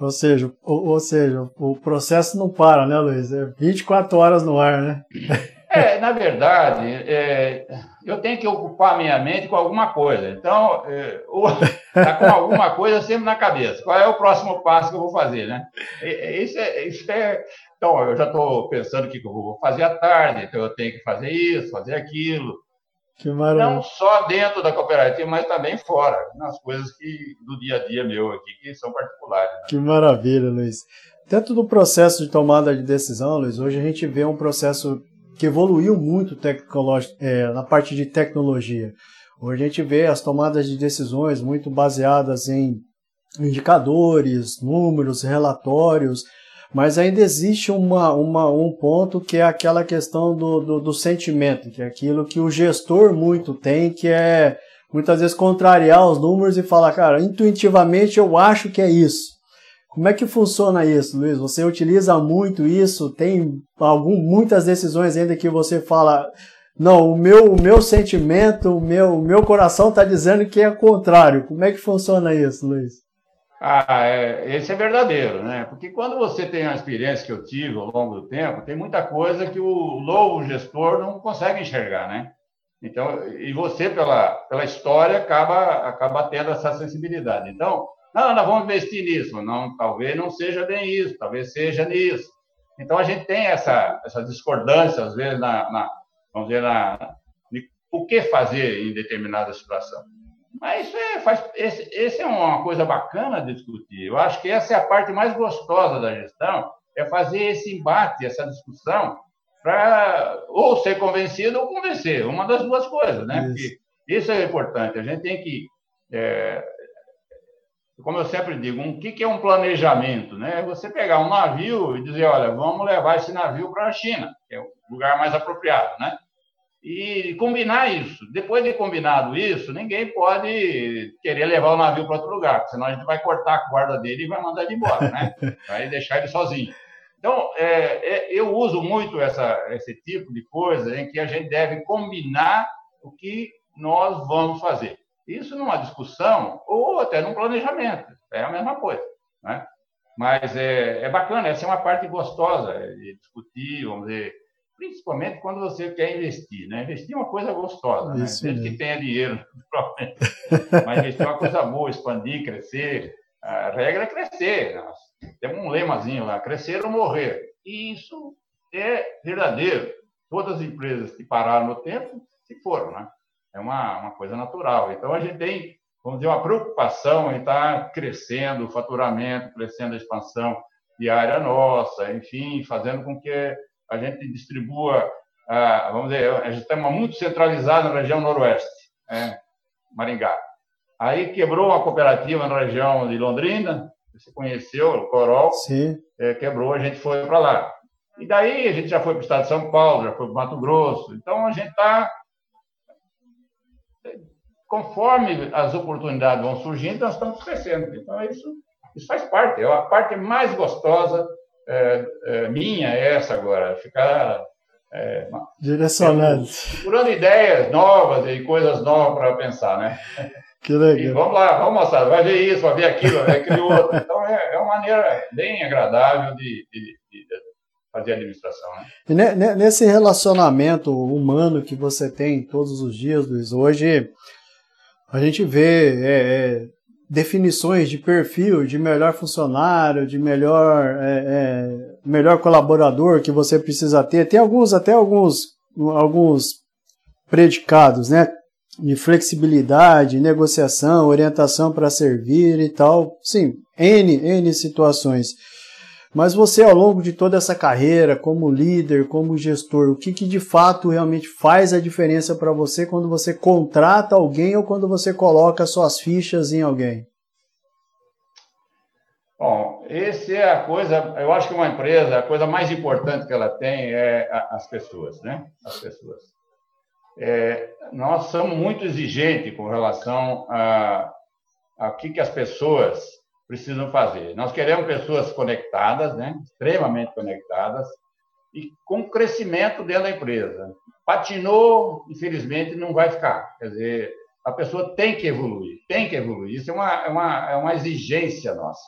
Ou seja, ou, ou, seja, o processo não para, né, Luiz? É 24 horas no ar, né? É, na verdade, é, eu tenho que ocupar minha mente com alguma coisa. Então, é, tá com alguma coisa sempre na cabeça. Qual é o próximo passo que eu vou fazer, né? Isso é, isso é então, eu já estou pensando o que eu vou fazer à tarde, então eu tenho que fazer isso, fazer aquilo. Não só dentro da cooperativa, mas também fora, nas coisas que do dia a dia meu aqui, que são particulares. Né? Que maravilha, Luiz. Dentro do processo de tomada de decisão, Luiz, hoje a gente vê um processo que evoluiu muito é, na parte de tecnologia. Hoje a gente vê as tomadas de decisões muito baseadas em indicadores, números, relatórios, mas ainda existe uma, uma, um ponto que é aquela questão do, do, do, sentimento, que é aquilo que o gestor muito tem, que é muitas vezes contrariar os números e falar, cara, intuitivamente eu acho que é isso. Como é que funciona isso, Luiz? Você utiliza muito isso? Tem algum, muitas decisões ainda que você fala, não, o meu, o meu sentimento, o meu, o meu coração está dizendo que é o contrário. Como é que funciona isso, Luiz? Ah, é, esse é verdadeiro, né? Porque quando você tem a experiência que eu tive ao longo do tempo, tem muita coisa que o novo gestor não consegue enxergar, né? Então, e você, pela, pela história, acaba, acaba tendo essa sensibilidade. Então, não, nós vamos investir nisso. Não, talvez não seja bem isso, talvez seja nisso. Então, a gente tem essa, essa discordância, às vezes, na, na vamos dizer, na, o que fazer em determinada situação. Mas isso é, faz, esse, esse é uma coisa bacana de discutir. Eu acho que essa é a parte mais gostosa da gestão, é fazer esse embate, essa discussão, para ou ser convencido ou convencer, uma das duas coisas, né? Isso. Porque isso é importante. A gente tem que, é, como eu sempre digo, um, o que, que é um planejamento, né? Você pegar um navio e dizer, olha, vamos levar esse navio para a China, que é o lugar mais apropriado, né? E combinar isso. Depois de combinado isso, ninguém pode querer levar o navio para outro lugar, senão a gente vai cortar a guarda dele e vai mandar ele embora, né? Vai deixar ele sozinho. Então, é, é, eu uso muito essa, esse tipo de coisa em que a gente deve combinar o que nós vamos fazer. Isso numa discussão ou até num planejamento, é a mesma coisa, né? Mas é, é bacana, essa é uma parte gostosa de discutir, vamos dizer, principalmente quando você quer investir. Né? Investir é uma coisa gostosa, né? desde que tenha dinheiro, mas investir é uma coisa boa, expandir, crescer. A regra é crescer. Nós temos um lemazinho lá, crescer ou morrer. E isso é verdadeiro. Todas as empresas que pararam no tempo se foram, né? É uma, uma coisa natural. Então, a gente tem, vamos dizer, uma preocupação em estar crescendo o faturamento, crescendo a expansão diária nossa, enfim, fazendo com que a gente distribua, ah, vamos dizer, a gente está muito centralizado na região noroeste, né? Maringá. Aí quebrou uma cooperativa na região de Londrina, você conheceu, o Corol. É, quebrou, a gente foi para lá. E daí a gente já foi para o estado de São Paulo, já foi para o Mato Grosso. Então a gente está. Conforme as oportunidades vão surgindo, nós estamos crescendo. Então isso, isso faz parte, é a parte mais gostosa é, é, minha é essa agora, ficar é, direcionando, procurando ideias novas e coisas novas para pensar, né? Que legal. E vamos lá, vamos mostrar, vai ver isso, vai ver aquilo, vai ver aquele outro. Então é, é uma maneira bem agradável de, de, de fazer administração. Né? E nesse relacionamento humano que você tem todos os dias, Luiz, hoje a gente vê é, é, definições de perfil de melhor funcionário, de melhor, é, é, melhor colaborador que você precisa ter. Tem alguns, até alguns, alguns predicados, né? De flexibilidade, negociação, orientação para servir e tal. Sim, N, N situações. Mas você, ao longo de toda essa carreira, como líder, como gestor, o que, que de fato realmente faz a diferença para você quando você contrata alguém ou quando você coloca suas fichas em alguém? Bom, esse é a coisa, eu acho que uma empresa, a coisa mais importante que ela tem é as pessoas, né? As pessoas. É, nós somos muito exigentes com relação a, a que, que as pessoas precisam fazer. Nós queremos pessoas conectadas, né? extremamente conectadas, e com crescimento dentro da empresa. Patinou, infelizmente, não vai ficar. Quer dizer, a pessoa tem que evoluir, tem que evoluir. Isso é uma, é uma, é uma exigência nossa.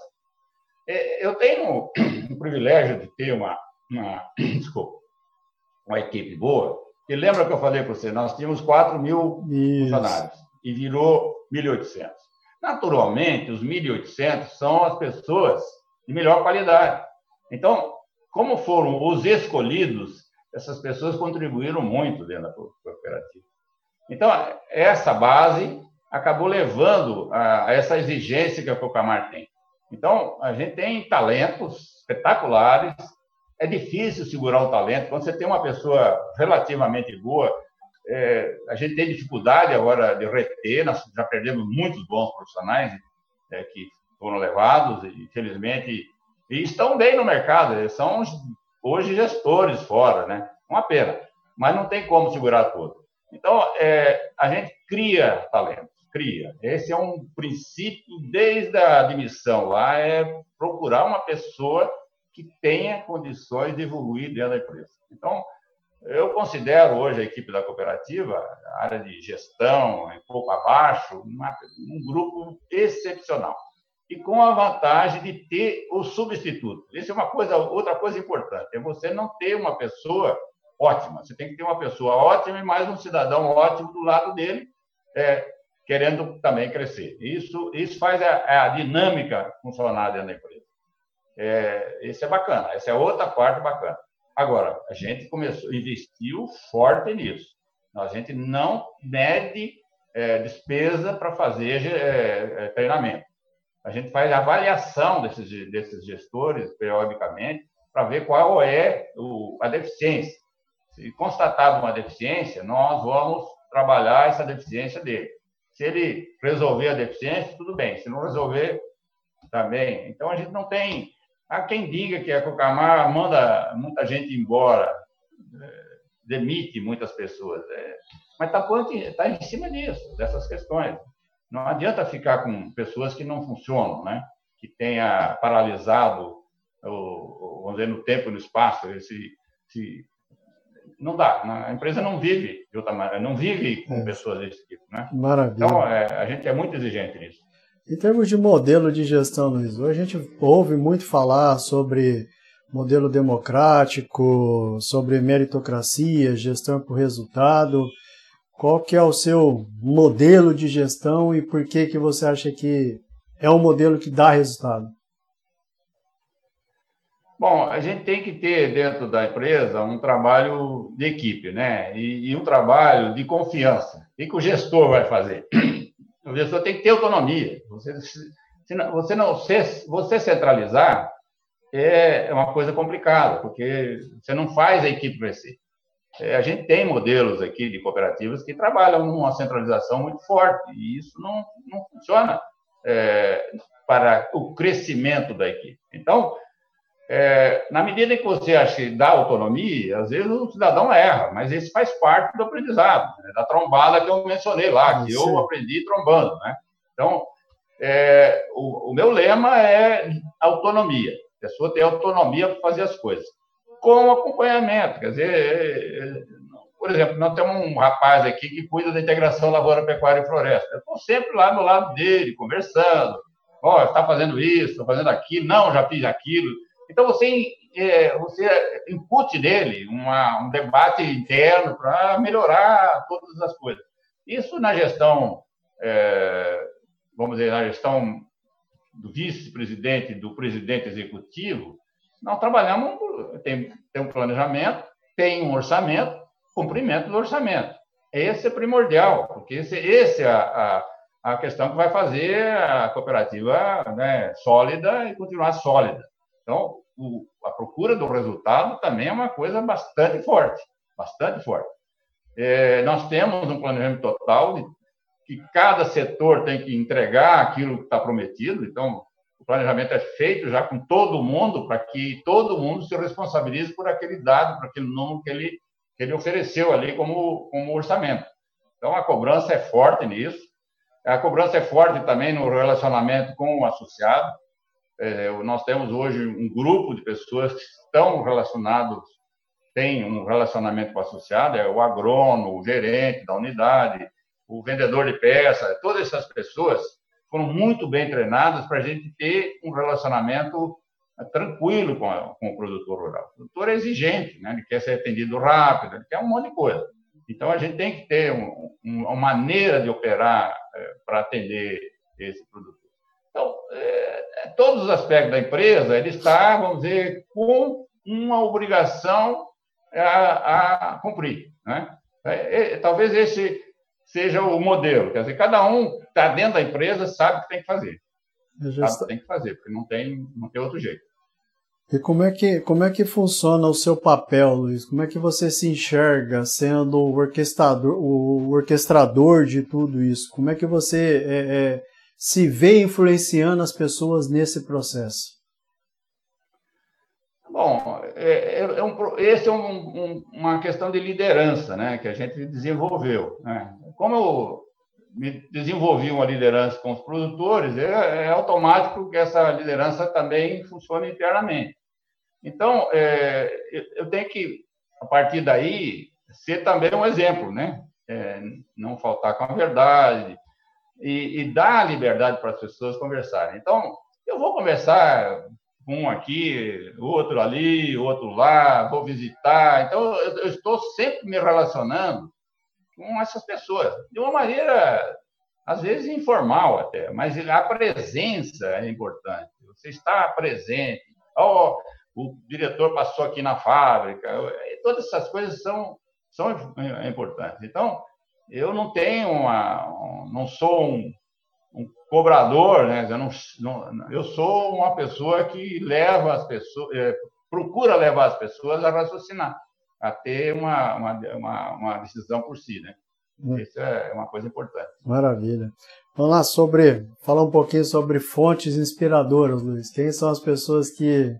É, eu tenho o privilégio de ter uma, uma, desculpa, uma equipe boa. E lembra que eu falei para você, nós tínhamos 4 mil Isso. funcionários e virou 1.800. Naturalmente, os 1.800 são as pessoas de melhor qualidade. Então, como foram os escolhidos, essas pessoas contribuíram muito dentro da cooperativa. Então, essa base acabou levando a, essa exigência que a Cocamar tem. Então, a gente tem talentos espetaculares, é difícil segurar o talento. Quando você tem uma pessoa relativamente boa, é, a gente tem dificuldade agora de reter, nós já perdemos muitos bons profissionais é, que foram levados, infelizmente, e estão bem no mercado, eles são hoje gestores fora, né? Uma pena, mas não tem como segurar tudo. Então, é, a gente cria talentos, cria. Esse é um princípio desde a admissão lá, é procurar uma pessoa que tenha condições de evoluir dentro da empresa. Então, eu considero hoje a equipe da cooperativa, a área de gestão, um pouco abaixo, uma, um grupo excepcional. E com a vantagem de ter o substituto. Isso é uma coisa, outra coisa importante, é você não ter uma pessoa ótima. Você tem que ter uma pessoa ótima e mais um cidadão ótimo do lado dele, é, querendo também crescer. Isso, isso faz a, a dinâmica funcionar dentro da empresa. É, isso é bacana, essa é outra parte bacana. Agora, a gente começou, investiu forte nisso. A gente não mede é, despesa para fazer é, é, treinamento. A gente faz avaliação desses, desses gestores periodicamente para ver qual é o, a deficiência. Se constatado uma deficiência, nós vamos trabalhar essa deficiência dele. Se ele resolver a deficiência, tudo bem. Se não resolver, também. Então, a gente não tem. Há quem diga que a Cocamar manda muita gente embora, é, demite muitas pessoas. É, mas está tá em cima disso, dessas questões. Não adianta ficar com pessoas que não funcionam, né? que tenha paralisado, o, vamos dizer, no tempo e no espaço, esse, esse não dá. Né? A empresa não vive de outra maneira, não vive com é. pessoas desse tipo. Né? Maravilha. Então, é, a gente é muito exigente nisso. Em termos de modelo de gestão, Luiz, a gente ouve muito falar sobre modelo democrático, sobre meritocracia, gestão por resultado. Qual que é o seu modelo de gestão e por que, que você acha que é um modelo que dá resultado? Bom, a gente tem que ter dentro da empresa um trabalho de equipe, né? E, e um trabalho de confiança. O que, que o gestor vai fazer? O gestor tem que ter autonomia. Você, se não, você não você centralizar é uma coisa complicada, porque você não faz a equipe crescer. É, a gente tem modelos aqui de cooperativas que trabalham numa centralização muito forte, e isso não, não funciona é, para o crescimento da equipe. Então, é, na medida em que você acha dá autonomia, às vezes o cidadão erra, mas isso faz parte do aprendizado, né? da trombada que eu mencionei lá, que eu aprendi trombando. Né? Então, é, o, o, meu lema é autonomia. A pessoa tem autonomia para fazer as coisas. Com acompanhamento. Quer dizer, é, é, por exemplo, nós temos um rapaz aqui que cuida da integração lavoura, pecuária e floresta. Eu estou sempre lá do lado dele, conversando. Ó, oh, está fazendo isso, está fazendo aquilo. Não, já fiz aquilo então, você, é, você incute nele uma, um debate interno para melhorar todas as coisas. Isso na gestão, é, vamos dizer, na gestão do vice-presidente, do presidente executivo, nós trabalhamos, tem, tem um planejamento, tem um orçamento, cumprimento do orçamento. Esse é primordial, porque esse, esse é a, a, a questão que vai fazer a cooperativa né, sólida e continuar sólida. Então, o, a procura do resultado também é uma coisa bastante forte, bastante forte. É, nós temos um planejamento total de, que cada setor tem que entregar aquilo que está prometido, então o planejamento é feito já com todo mundo para que todo mundo se responsabilize por aquele dado, por aquele número que ele, que ele ofereceu ali como, como orçamento. Então a cobrança é forte nisso, a cobrança é forte também no relacionamento com o associado, nós temos hoje um grupo de pessoas que estão relacionados, têm um relacionamento com o associado, é o agrônomo, o gerente da unidade, o vendedor de peça, todas essas pessoas foram muito bem treinadas para a gente ter um relacionamento tranquilo com, a, com, o produtor rural. O produtor é exigente, né? ele quer ser atendido rápido, ele quer um monte de coisa. Então, a gente tem que ter um, um, uma maneira de operar é, para atender esse produtor. Então, é, é, todos os aspectos da empresa, ele está, vamos dizer, com uma obrigação a, a cumprir. Né? É, é, talvez esse seja o modelo. Quer dizer, cada um está dentro da empresa sabe o que tem que fazer. Sabe o que tem que fazer, porque não tem, não tem outro jeito. E como é, que, como é que funciona o seu papel, Luiz? Como é que você se enxerga sendo o orquestrador, o orquestrador de tudo isso? Como é que você é, é, se vê influenciando as pessoas nesse processo? Bom, é, é, é um, esse é um, um, uma questão de liderança né, que a gente desenvolveu. Né? Como eu me desenvolvi uma liderança com os produtores, é, é automático que essa liderança também funcione internamente. Então, é, eu tenho que, a partir daí, ser também um exemplo, né? É, não faltar com a verdade, e, e dar liberdade para as pessoas conversarem. Então, eu vou conversar um aqui, outro ali, outro lá, vou visitar. Então, eu, eu estou sempre me relacionando com essas pessoas, de uma maneira às vezes informal até, mas a presença é importante. Você está presente. Oh, o diretor passou aqui na fábrica. Todas essas coisas são, são importantes. Então, eu não tenho uma, não sou um, um cobrador, né? Eu, não, não, eu sou uma pessoa que leva as pessoas, é, procura levar as pessoas a raciocinar, a ter uma, uma, uma, uma decisão por si, né? Hum. Isso é uma coisa importante. Maravilha. Vamos lá sobre falar um pouquinho sobre fontes inspiradoras, Luiz. Quem são as pessoas que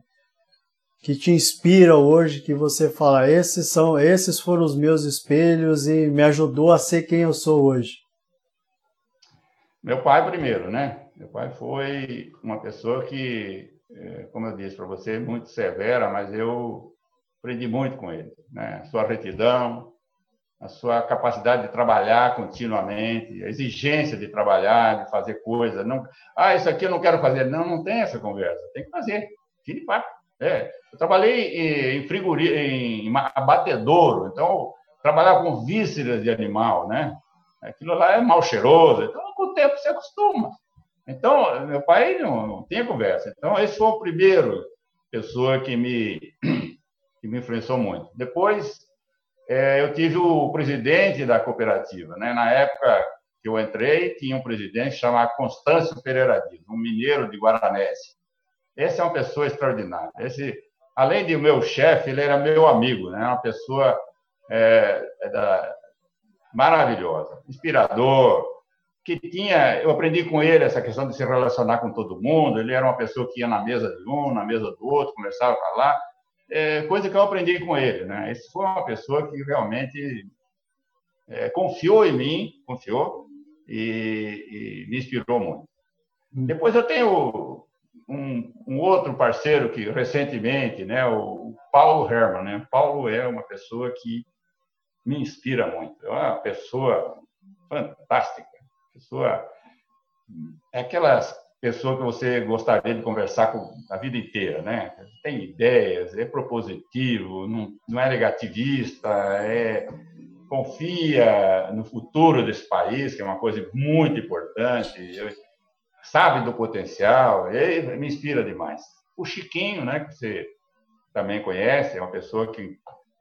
que te inspiram hoje, que você fala, esses são, esses foram os meus espelhos e me ajudou a ser quem eu sou hoje? Meu pai primeiro, né? Meu pai foi uma pessoa que, é, como eu disse para você, muito severa, mas eu aprendi muito com ele, né? Sua retidão, a sua capacidade de trabalhar continuamente, a exigência de trabalhar, de fazer coisas. Não, ah, isso aqui eu não quero fazer. Não, não tem essa conversa. Tem que fazer. De papo. É. Eu trabalhei em frigorífico, em abatedouro, então trabalhar com vísceras de animal, né? Aquilo lá é mal cheiroso. Então, com o tempo você acostuma. Então, meu pai não, não tinha conversa. Então, esse foi o primeiro pessoa que me que me influenciou muito. Depois, é, eu tive o presidente da cooperativa. Né? Na época que eu entrei, tinha um presidente chamado Constâncio Pereira Dias, um mineiro de Guaranese. Esse é uma pessoa extraordinária. Esse, além de meu chefe, ele era meu amigo, né? uma pessoa é, é da, maravilhosa, inspirador, que tinha, eu aprendi com ele essa questão de se relacionar com todo mundo. Ele era uma pessoa que ia na mesa de um, na mesa do outro, conversava com lá é, coisa que eu aprendi com ele. Né? Esse foi uma pessoa que realmente é, confiou em mim, confiou e, e, me inspirou muito. Hum. Depois eu tenho um, um, outro parceiro que recentemente, né, o, Paulo Herman. Né? Paulo é uma pessoa que me inspira muito. É uma pessoa fantástica, pessoa é aquelas pessoa que você gostaria de conversar com a vida inteira, né? Tem ideias, é propositivo, não, não é negativista, é confia no futuro desse país, que é uma coisa muito importante, sabe do potencial, ele me inspira demais. O Chiquinho, né, que você também conhece, é uma pessoa que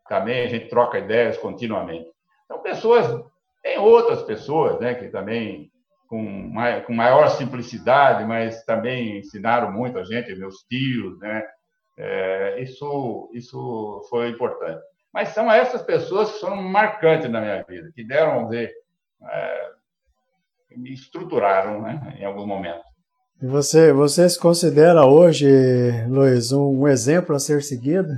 também a gente troca ideias continuamente. Então, pessoas, tem outras pessoas, né, que também com, com maior simplicidade, mas também ensinaram muito a gente, meus tios, né? É, isso, isso foi importante. Mas são essas pessoas que foram marcantes na minha vida, que deram, vamos é, me estruturaram né, em algum momento. E você, você se considera hoje, Luiz, um exemplo a ser seguido?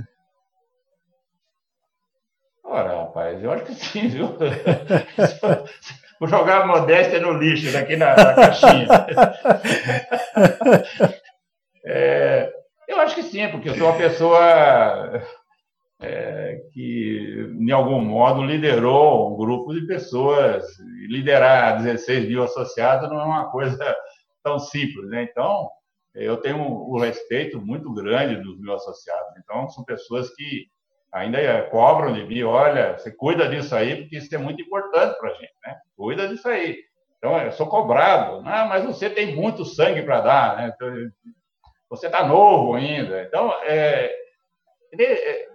Ora, rapaz, eu acho que sim, viu? Vou jogar a modéstia no lixo aqui na, na caixinha. é, eu acho que sim, porque eu sou uma pessoa é, que, de algum modo, liderou um grupo de pessoas. Liderar 16 mil associados não é uma coisa tão simples, né? Então, eu tenho um, um respeito muito grande dos meus associados. Então, são pessoas que ainda cobram de mim, olha, você cuida disso aí, porque isso é muito importante para a gente, né? Cuida disso aí. Então, eu sou cobrado, ah, mas você tem muito sangue para dar, né? Então, você está novo ainda. Então, é,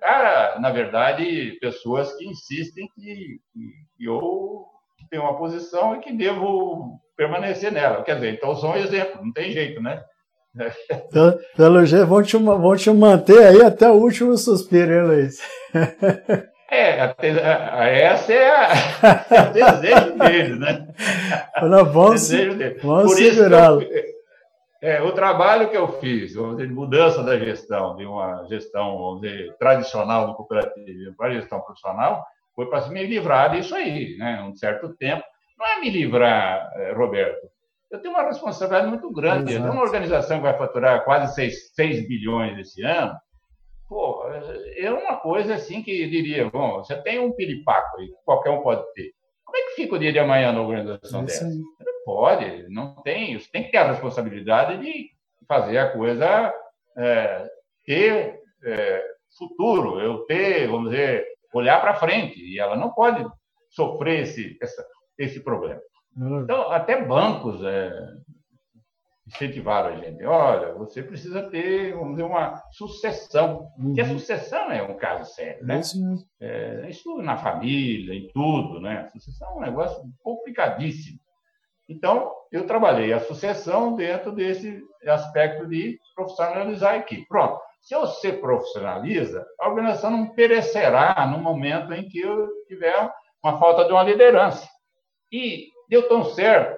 há, na verdade, pessoas que insistem que, que eu tenho uma posição e que devo permanecer nela. Quer dizer, então sou um exemplo, não tem jeito, né? Pelo, pelo jeito, vão te, vão te manter aí até o último suspiro, hein, Luiz? É, essa é, a, é o desejo dele, né? Não, vamos, desejo dele. vamos segurá-lo. É, o trabalho que eu fiz, vamos dizer, de mudança da gestão, de uma gestão, vamos dizer, tradicional do cooperativismo para a gestão profissional, foi para me livrar disso aí, né? Um certo tempo. Não é me livrar, eh, Roberto, eu tenho uma responsabilidade muito grande. Exato. Eu tenho uma organização que vai faturar quase 6, 6 bilhões esse ano. Pô, é uma coisa assim que diria, bom, você tem um piripaco aí, qualquer um pode ter. Como é que fica o dia de amanhã na organização é dessa? Pode, não tem. Você tem que ter a responsabilidade de fazer a coisa é, ter é, futuro, eu ter, vamos dizer, olhar para frente. E ela não pode sofrer esse, essa, esse problema. Então, até bancos é, incentivaram a gente. Olha, você precisa ter, vamos dizer, uma sucessão. Uhum. Que a sucessão é um caso sério, né? Isso, é, isso na família, em tudo, né? A sucessão é um negócio complicadíssimo. Então, eu trabalhei a sucessão dentro desse aspecto de profissionalizar a equipe. Pronto. Se você profissionaliza, a organização não perecerá no momento em que eu tiver uma falta de uma liderança. E deu tão certo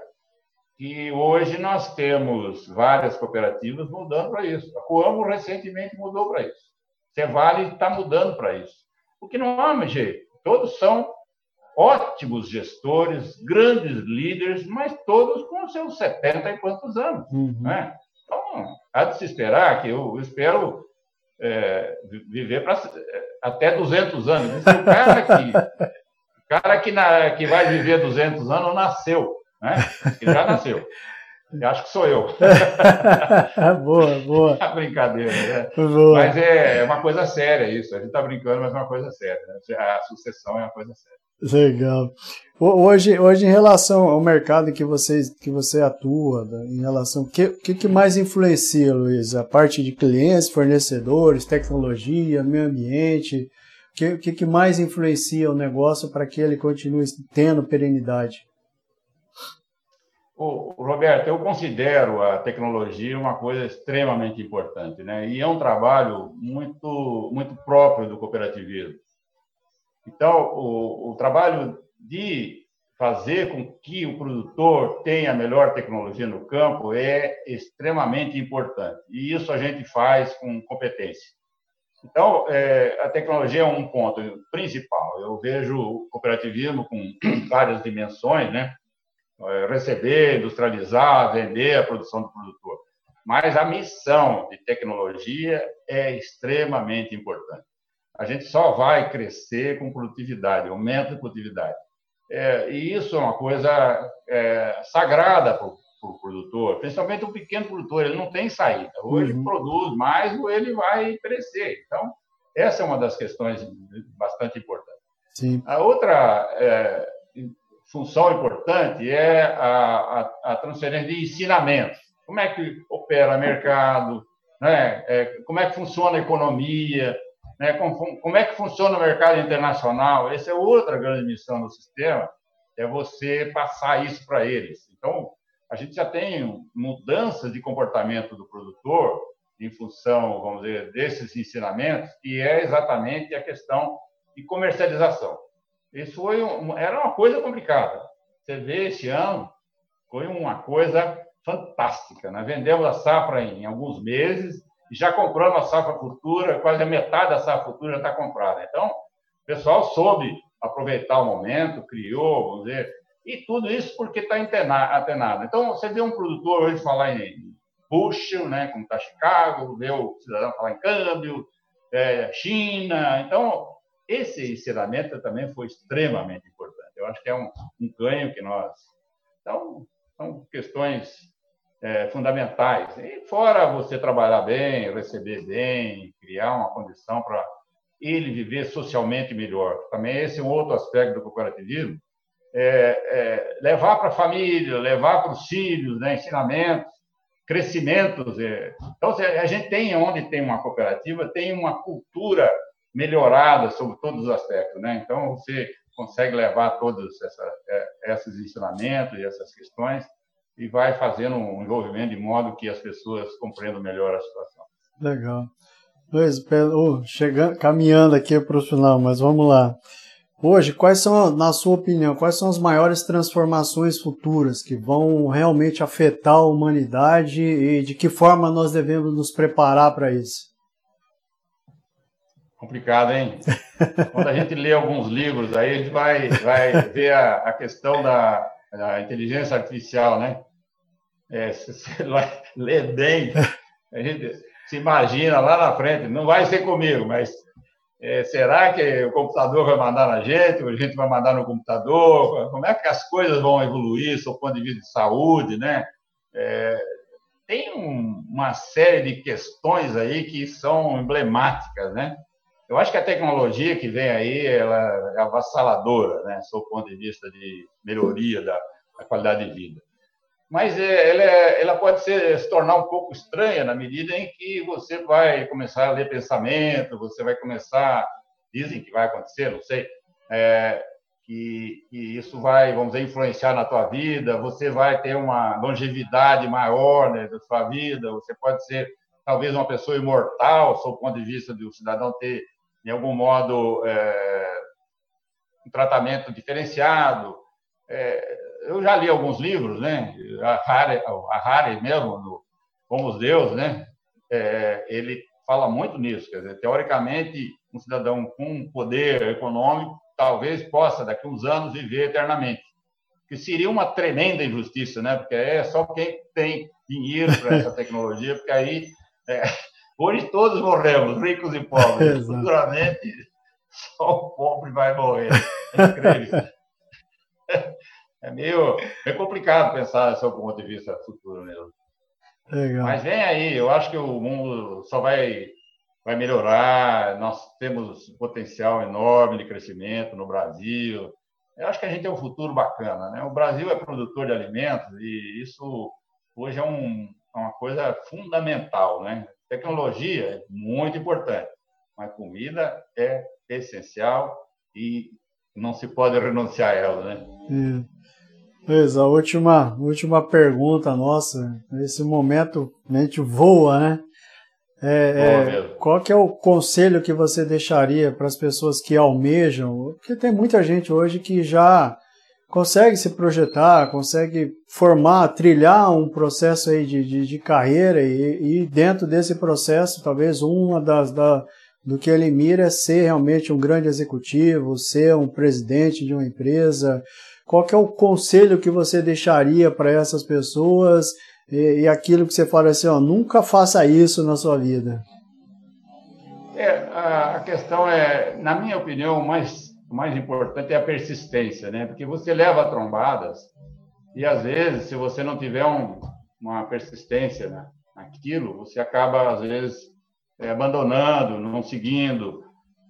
que hoje nós temos várias cooperativas mudando para isso. A Coamo recentemente mudou para isso. Cevale está mudando para isso. O que não há jeito. Todos são ótimos gestores, grandes líderes, mas todos com seus 70 e quantos anos. Uhum. Né? Então, há de se esperar que eu, eu espero é, viver pra, até 200 anos. o cara que, o cara que, na, que vai viver 200 anos nasceu, né? Ele já nasceu. Eu acho que sou eu. boa, boa. É brincadeira, né? Boa. Mas é uma coisa séria isso. A gente está brincando, mas é uma coisa séria. Né? A sucessão é uma coisa séria. Legal. Hoje, hoje em relação ao mercado que você, que você atua, né, em relação, o que, que, que mais influencia, Luiz? A parte de clientes, fornecedores, tecnologia, meio ambiente, o que, que, que mais influencia o negócio para que ele continue tendo perenidade? Roberto, eu considero a tecnologia uma coisa extremamente importante, né? E é um trabalho muito, muito próprio do cooperativismo. Então, o, o trabalho de fazer com que o produtor tenha a melhor tecnologia no campo é extremamente importante. E isso a gente faz com competência. Então, é, a tecnologia é um ponto principal. Eu vejo o cooperativismo com várias dimensões, né? É, receber, industrializar, vender a produção do produtor. Mas a missão de tecnologia é extremamente importante a gente só vai crescer com produtividade, aumento de produtividade. É, e isso é uma coisa é, sagrada para o pro produtor, principalmente o pequeno produtor, ele não tem saída. Ou ele uhum. produz mais ou ele vai crescer. Então, essa é uma das questões bastante importantes. Sim. A outra é, função importante é a, a, a, transferência de ensinamentos. Como é que opera o mercado, né? É, como é que funciona a economia, né? Como, como é que funciona o mercado internacional? Essa é outra grande missão do sistema, é você passar isso para eles. Então, a gente já tem mudanças de comportamento do produtor em função, vamos dizer, desses ensinamentos, que é exatamente a questão de comercialização. Isso foi um, era uma coisa complicada. Você vê esse ano foi uma coisa fantástica. Nós vendemos a safra em alguns meses já compramos a safra futura, quase a metade da safra futura já está comprada. Então, o pessoal soube aproveitar o momento, criou, vamos dizer, e tudo isso porque está antenado. Então, você vê um produtor hoje falar em bushel, né, como está Chicago, vê o cidadão falar em câmbio, é, China. Então, esse ensinamento também foi extremamente importante. Eu acho que é um, um ganho que nós. Então, são questões é, fundamentais. E fora você trabalhar bem, receber bem, criar uma condição para ele viver socialmente melhor. Também esse é um outro aspecto do cooperativismo. É, é, levar para a família, levar para os filhos, né, ensinamentos, crescimentos. É. Então, a gente tem, onde tem uma cooperativa, tem uma cultura melhorada sobre todos os aspectos. Né? Então, você consegue levar todos essa, é, esses ensinamentos e essas questões e vai fazendo um envolvimento de modo que as pessoas compreendam melhor a situação. Legal. Luiz, oh, chegando, caminhando aqui para o final, mas vamos lá. Hoje, quais são, na sua opinião, quais são as maiores transformações futuras que vão realmente afetar a humanidade e de que forma nós devemos nos preparar para isso? Complicado, hein? Quando a gente lê alguns livros, aí a gente vai, vai ver a, a questão da, da inteligência artificial, né? É, se você lê bem, a gente se imagina lá na frente, não vai ser comigo, mas é, será que o computador vai mandar na gente, ou a gente vai mandar no computador? Como é que as coisas vão evoluir, do ponto de vista de saúde, né? É, tem um, uma série de questões aí que são emblemáticas, né? Eu acho que a tecnologia que vem aí, ela é avassaladora, né? Do ponto de vista de melhoria da, a qualidade de vida. Mas é, ela, é, ela pode ser, se tornar um pouco estranha na medida em que você vai começar a ler pensamento, você vai começar, dizem que vai acontecer, não sei, é, que, que, isso vai, vamos dizer, influenciar na tua vida, você vai ter uma longevidade maior né, da sua vida, você pode ser talvez uma pessoa imortal, sob o ponto de vista do cidadão ter, de algum modo, é, um tratamento diferenciado. É, eu já li alguns livros, né? A Harry, a mesmo, no Como os Deus, né? É, ele fala muito nisso. Quer dizer, teoricamente, um cidadão com poder econômico talvez possa, daqui a uns anos, viver eternamente. Que seria uma tremenda injustiça, né? Porque é só quem tem dinheiro para essa tecnologia, porque aí é, hoje todos morremos, ricos e pobres. Futuramente, só o pobre vai morrer. É incrível. É meio é complicado pensar o ponto de vista futuro mesmo. Legal. Mas vem aí, eu acho que o mundo só vai, vai melhorar. Nós temos potencial enorme de crescimento no Brasil. Eu acho que a gente tem um futuro bacana. Né? O Brasil é produtor de alimentos e isso hoje é um, é uma coisa fundamental, né? Tecnologia é muito importante, mas comida é essencial e não se pode renunciar a ela, né? É. Pois, a última, última pergunta nossa, nesse momento a gente voa, né? É, é, qual que é o conselho que você deixaria para as pessoas que almejam? Porque tem muita gente hoje que já consegue se projetar, consegue formar, trilhar um processo aí de, de, de carreira e, e, dentro desse processo, talvez uma das da, do que ele mira ser realmente um grande executivo, ser um presidente de uma empresa. Qual é o conselho que você deixaria para essas pessoas e, e, aquilo que você fala assim, ó, nunca faça isso na sua vida? É, a questão é, na minha opinião, mais o mais importante é a persistência, né? Porque você leva trombadas e às vezes, se você não tiver um, uma persistência né, naquilo, você acaba às vezes é, abandonando, não seguindo.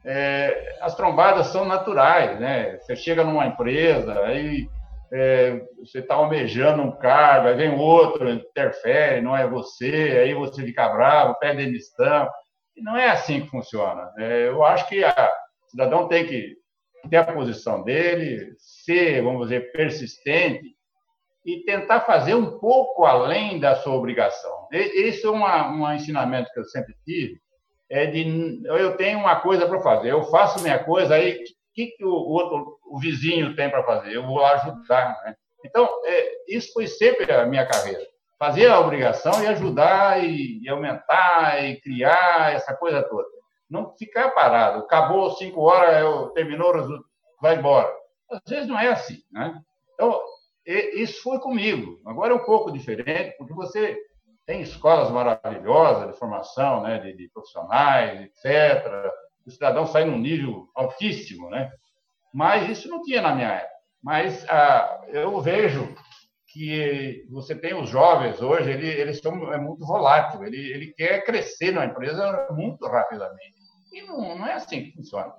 É, as trombadas são naturais, né? Você chega numa empresa, aí é, você está almejando um cargo, aí vem outro, interfere, não é você, aí você fica bravo, pede demissão. E não é assim que funciona. É, eu acho que a, o cidadão tem que ter a posição dele, ser, vamos dizer, persistente e tentar fazer um pouco além da sua obrigação. Esse é um ensinamento que eu sempre tive, é de eu tenho uma coisa para fazer, eu faço minha coisa, aí o que, que o, outro, o vizinho tem para fazer? Eu vou ajudar. Né? Então, é, isso foi sempre a minha carreira. Fazer a obrigação e ajudar e, e aumentar e criar essa coisa toda não ficar parado. Acabou cinco horas, eu, terminou, vai embora. Às vezes não é assim, né? Então, isso foi comigo. Agora é um pouco diferente, porque você tem escolas maravilhosas de formação, né, de, de profissionais, etc. O cidadão sai num nível altíssimo, né? Mas isso não tinha na minha época. Mas ah, eu vejo que você tem os jovens hoje, ele, eles são é muito volátil, ele, ele quer crescer na empresa muito rapidamente. E não, não é assim que funciona.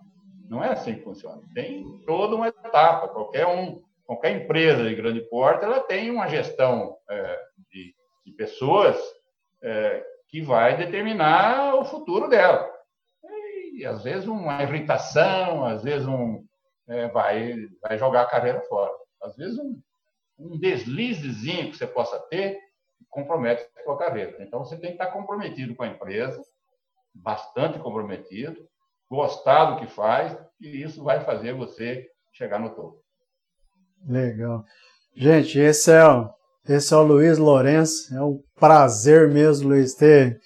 Não é assim que funciona. Tem toda uma etapa. Qualquer um, qualquer empresa de grande porte, ela tem uma gestão é, de, pessoas é, que vai determinar o futuro dela. E, às vezes uma irritação, às vezes um é, vai vai jogar a carreira fora. Às vezes um, um deslizezinho que você possa ter compromete a sua carreira. Então você tem que estar comprometido com a empresa bastante comprometido, gostar do que faz, e isso vai fazer você chegar no topo. Legal. Gente, esse é o, esse é o Luiz Lourenço. É um prazer mesmo, Luiz, ter,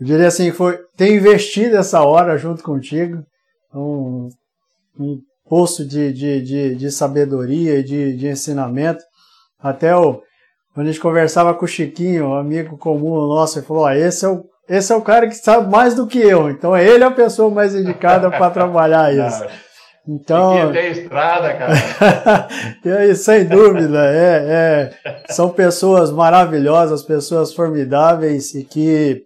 eu diria assim, foi, ter investido essa hora junto contigo. Um, um poço de, de, de, de sabedoria e de, de ensinamento. Até o, quando a gente conversava com o Chiquinho, um amigo comum nosso, ele falou: ah, esse é o esse é o cara que sabe mais do que eu. Então ele é a pessoa mais indicada para trabalhar isso. Então. Tem estrada, cara. e aí, sem dúvida, é, é, são pessoas maravilhosas, pessoas formidáveis e que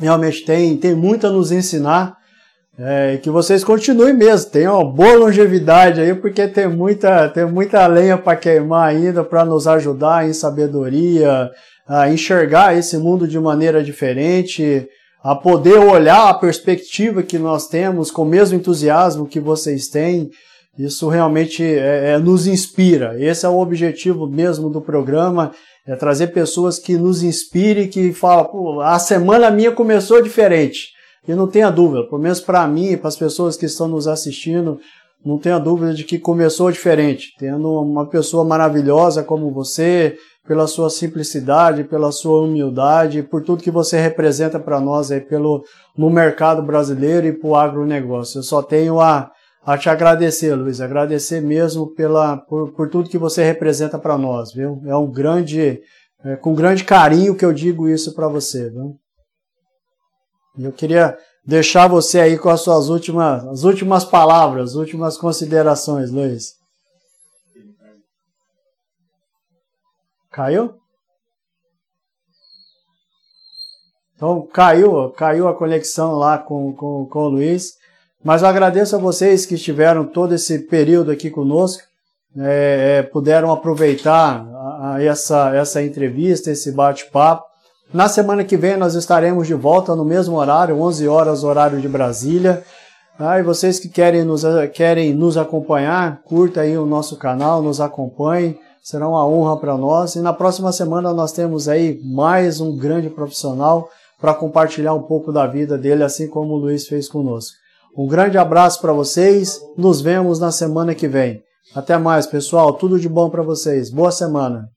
realmente têm tem muito a nos ensinar. É, que vocês continuem mesmo, tenham uma boa longevidade aí, porque tem muita, tem muita lenha para queimar ainda para nos ajudar em sabedoria, a enxergar esse mundo de maneira diferente, a poder olhar a perspectiva que nós temos com o mesmo entusiasmo que vocês têm. Isso realmente é, é, nos inspira. Esse é o objetivo mesmo do programa, é trazer pessoas que nos inspirem, que falam, a semana minha começou diferente. E não tenha dúvida, pelo menos para mim e para as pessoas que estão nos assistindo, não tenha dúvida de que começou diferente. Tendo uma pessoa maravilhosa como você, pela sua simplicidade, pela sua humildade, por tudo que você representa para nós aí pelo, no mercado brasileiro e para o agronegócio. Eu só tenho a, a te agradecer, Luiz, agradecer mesmo pela, por, por tudo que você representa para nós, viu? É um grande, é, com grande carinho que eu digo isso para você, viu? Eu queria deixar você aí com as suas últimas, as últimas palavras, as últimas considerações, Luiz. Caiu? Então caiu, caiu a conexão lá com, com, com o Luiz. Mas eu agradeço a vocês que estiveram todo esse período aqui conosco, é, é puderam aproveitar a, a essa, essa entrevista, esse bate-papo. Na semana que vem nós estaremos de volta no mesmo horário, 11 horas, horário de Brasília. Ah, e vocês que querem nos, querem nos acompanhar, curta aí o nosso canal, nos acompanhe, será uma honra para nós. E na próxima semana nós temos aí mais um grande profissional para compartilhar um pouco da vida dele, assim como o Luiz fez conosco. Um grande abraço para vocês, nos vemos na semana que vem. Até mais, pessoal, tudo de bom para vocês. Boa semana.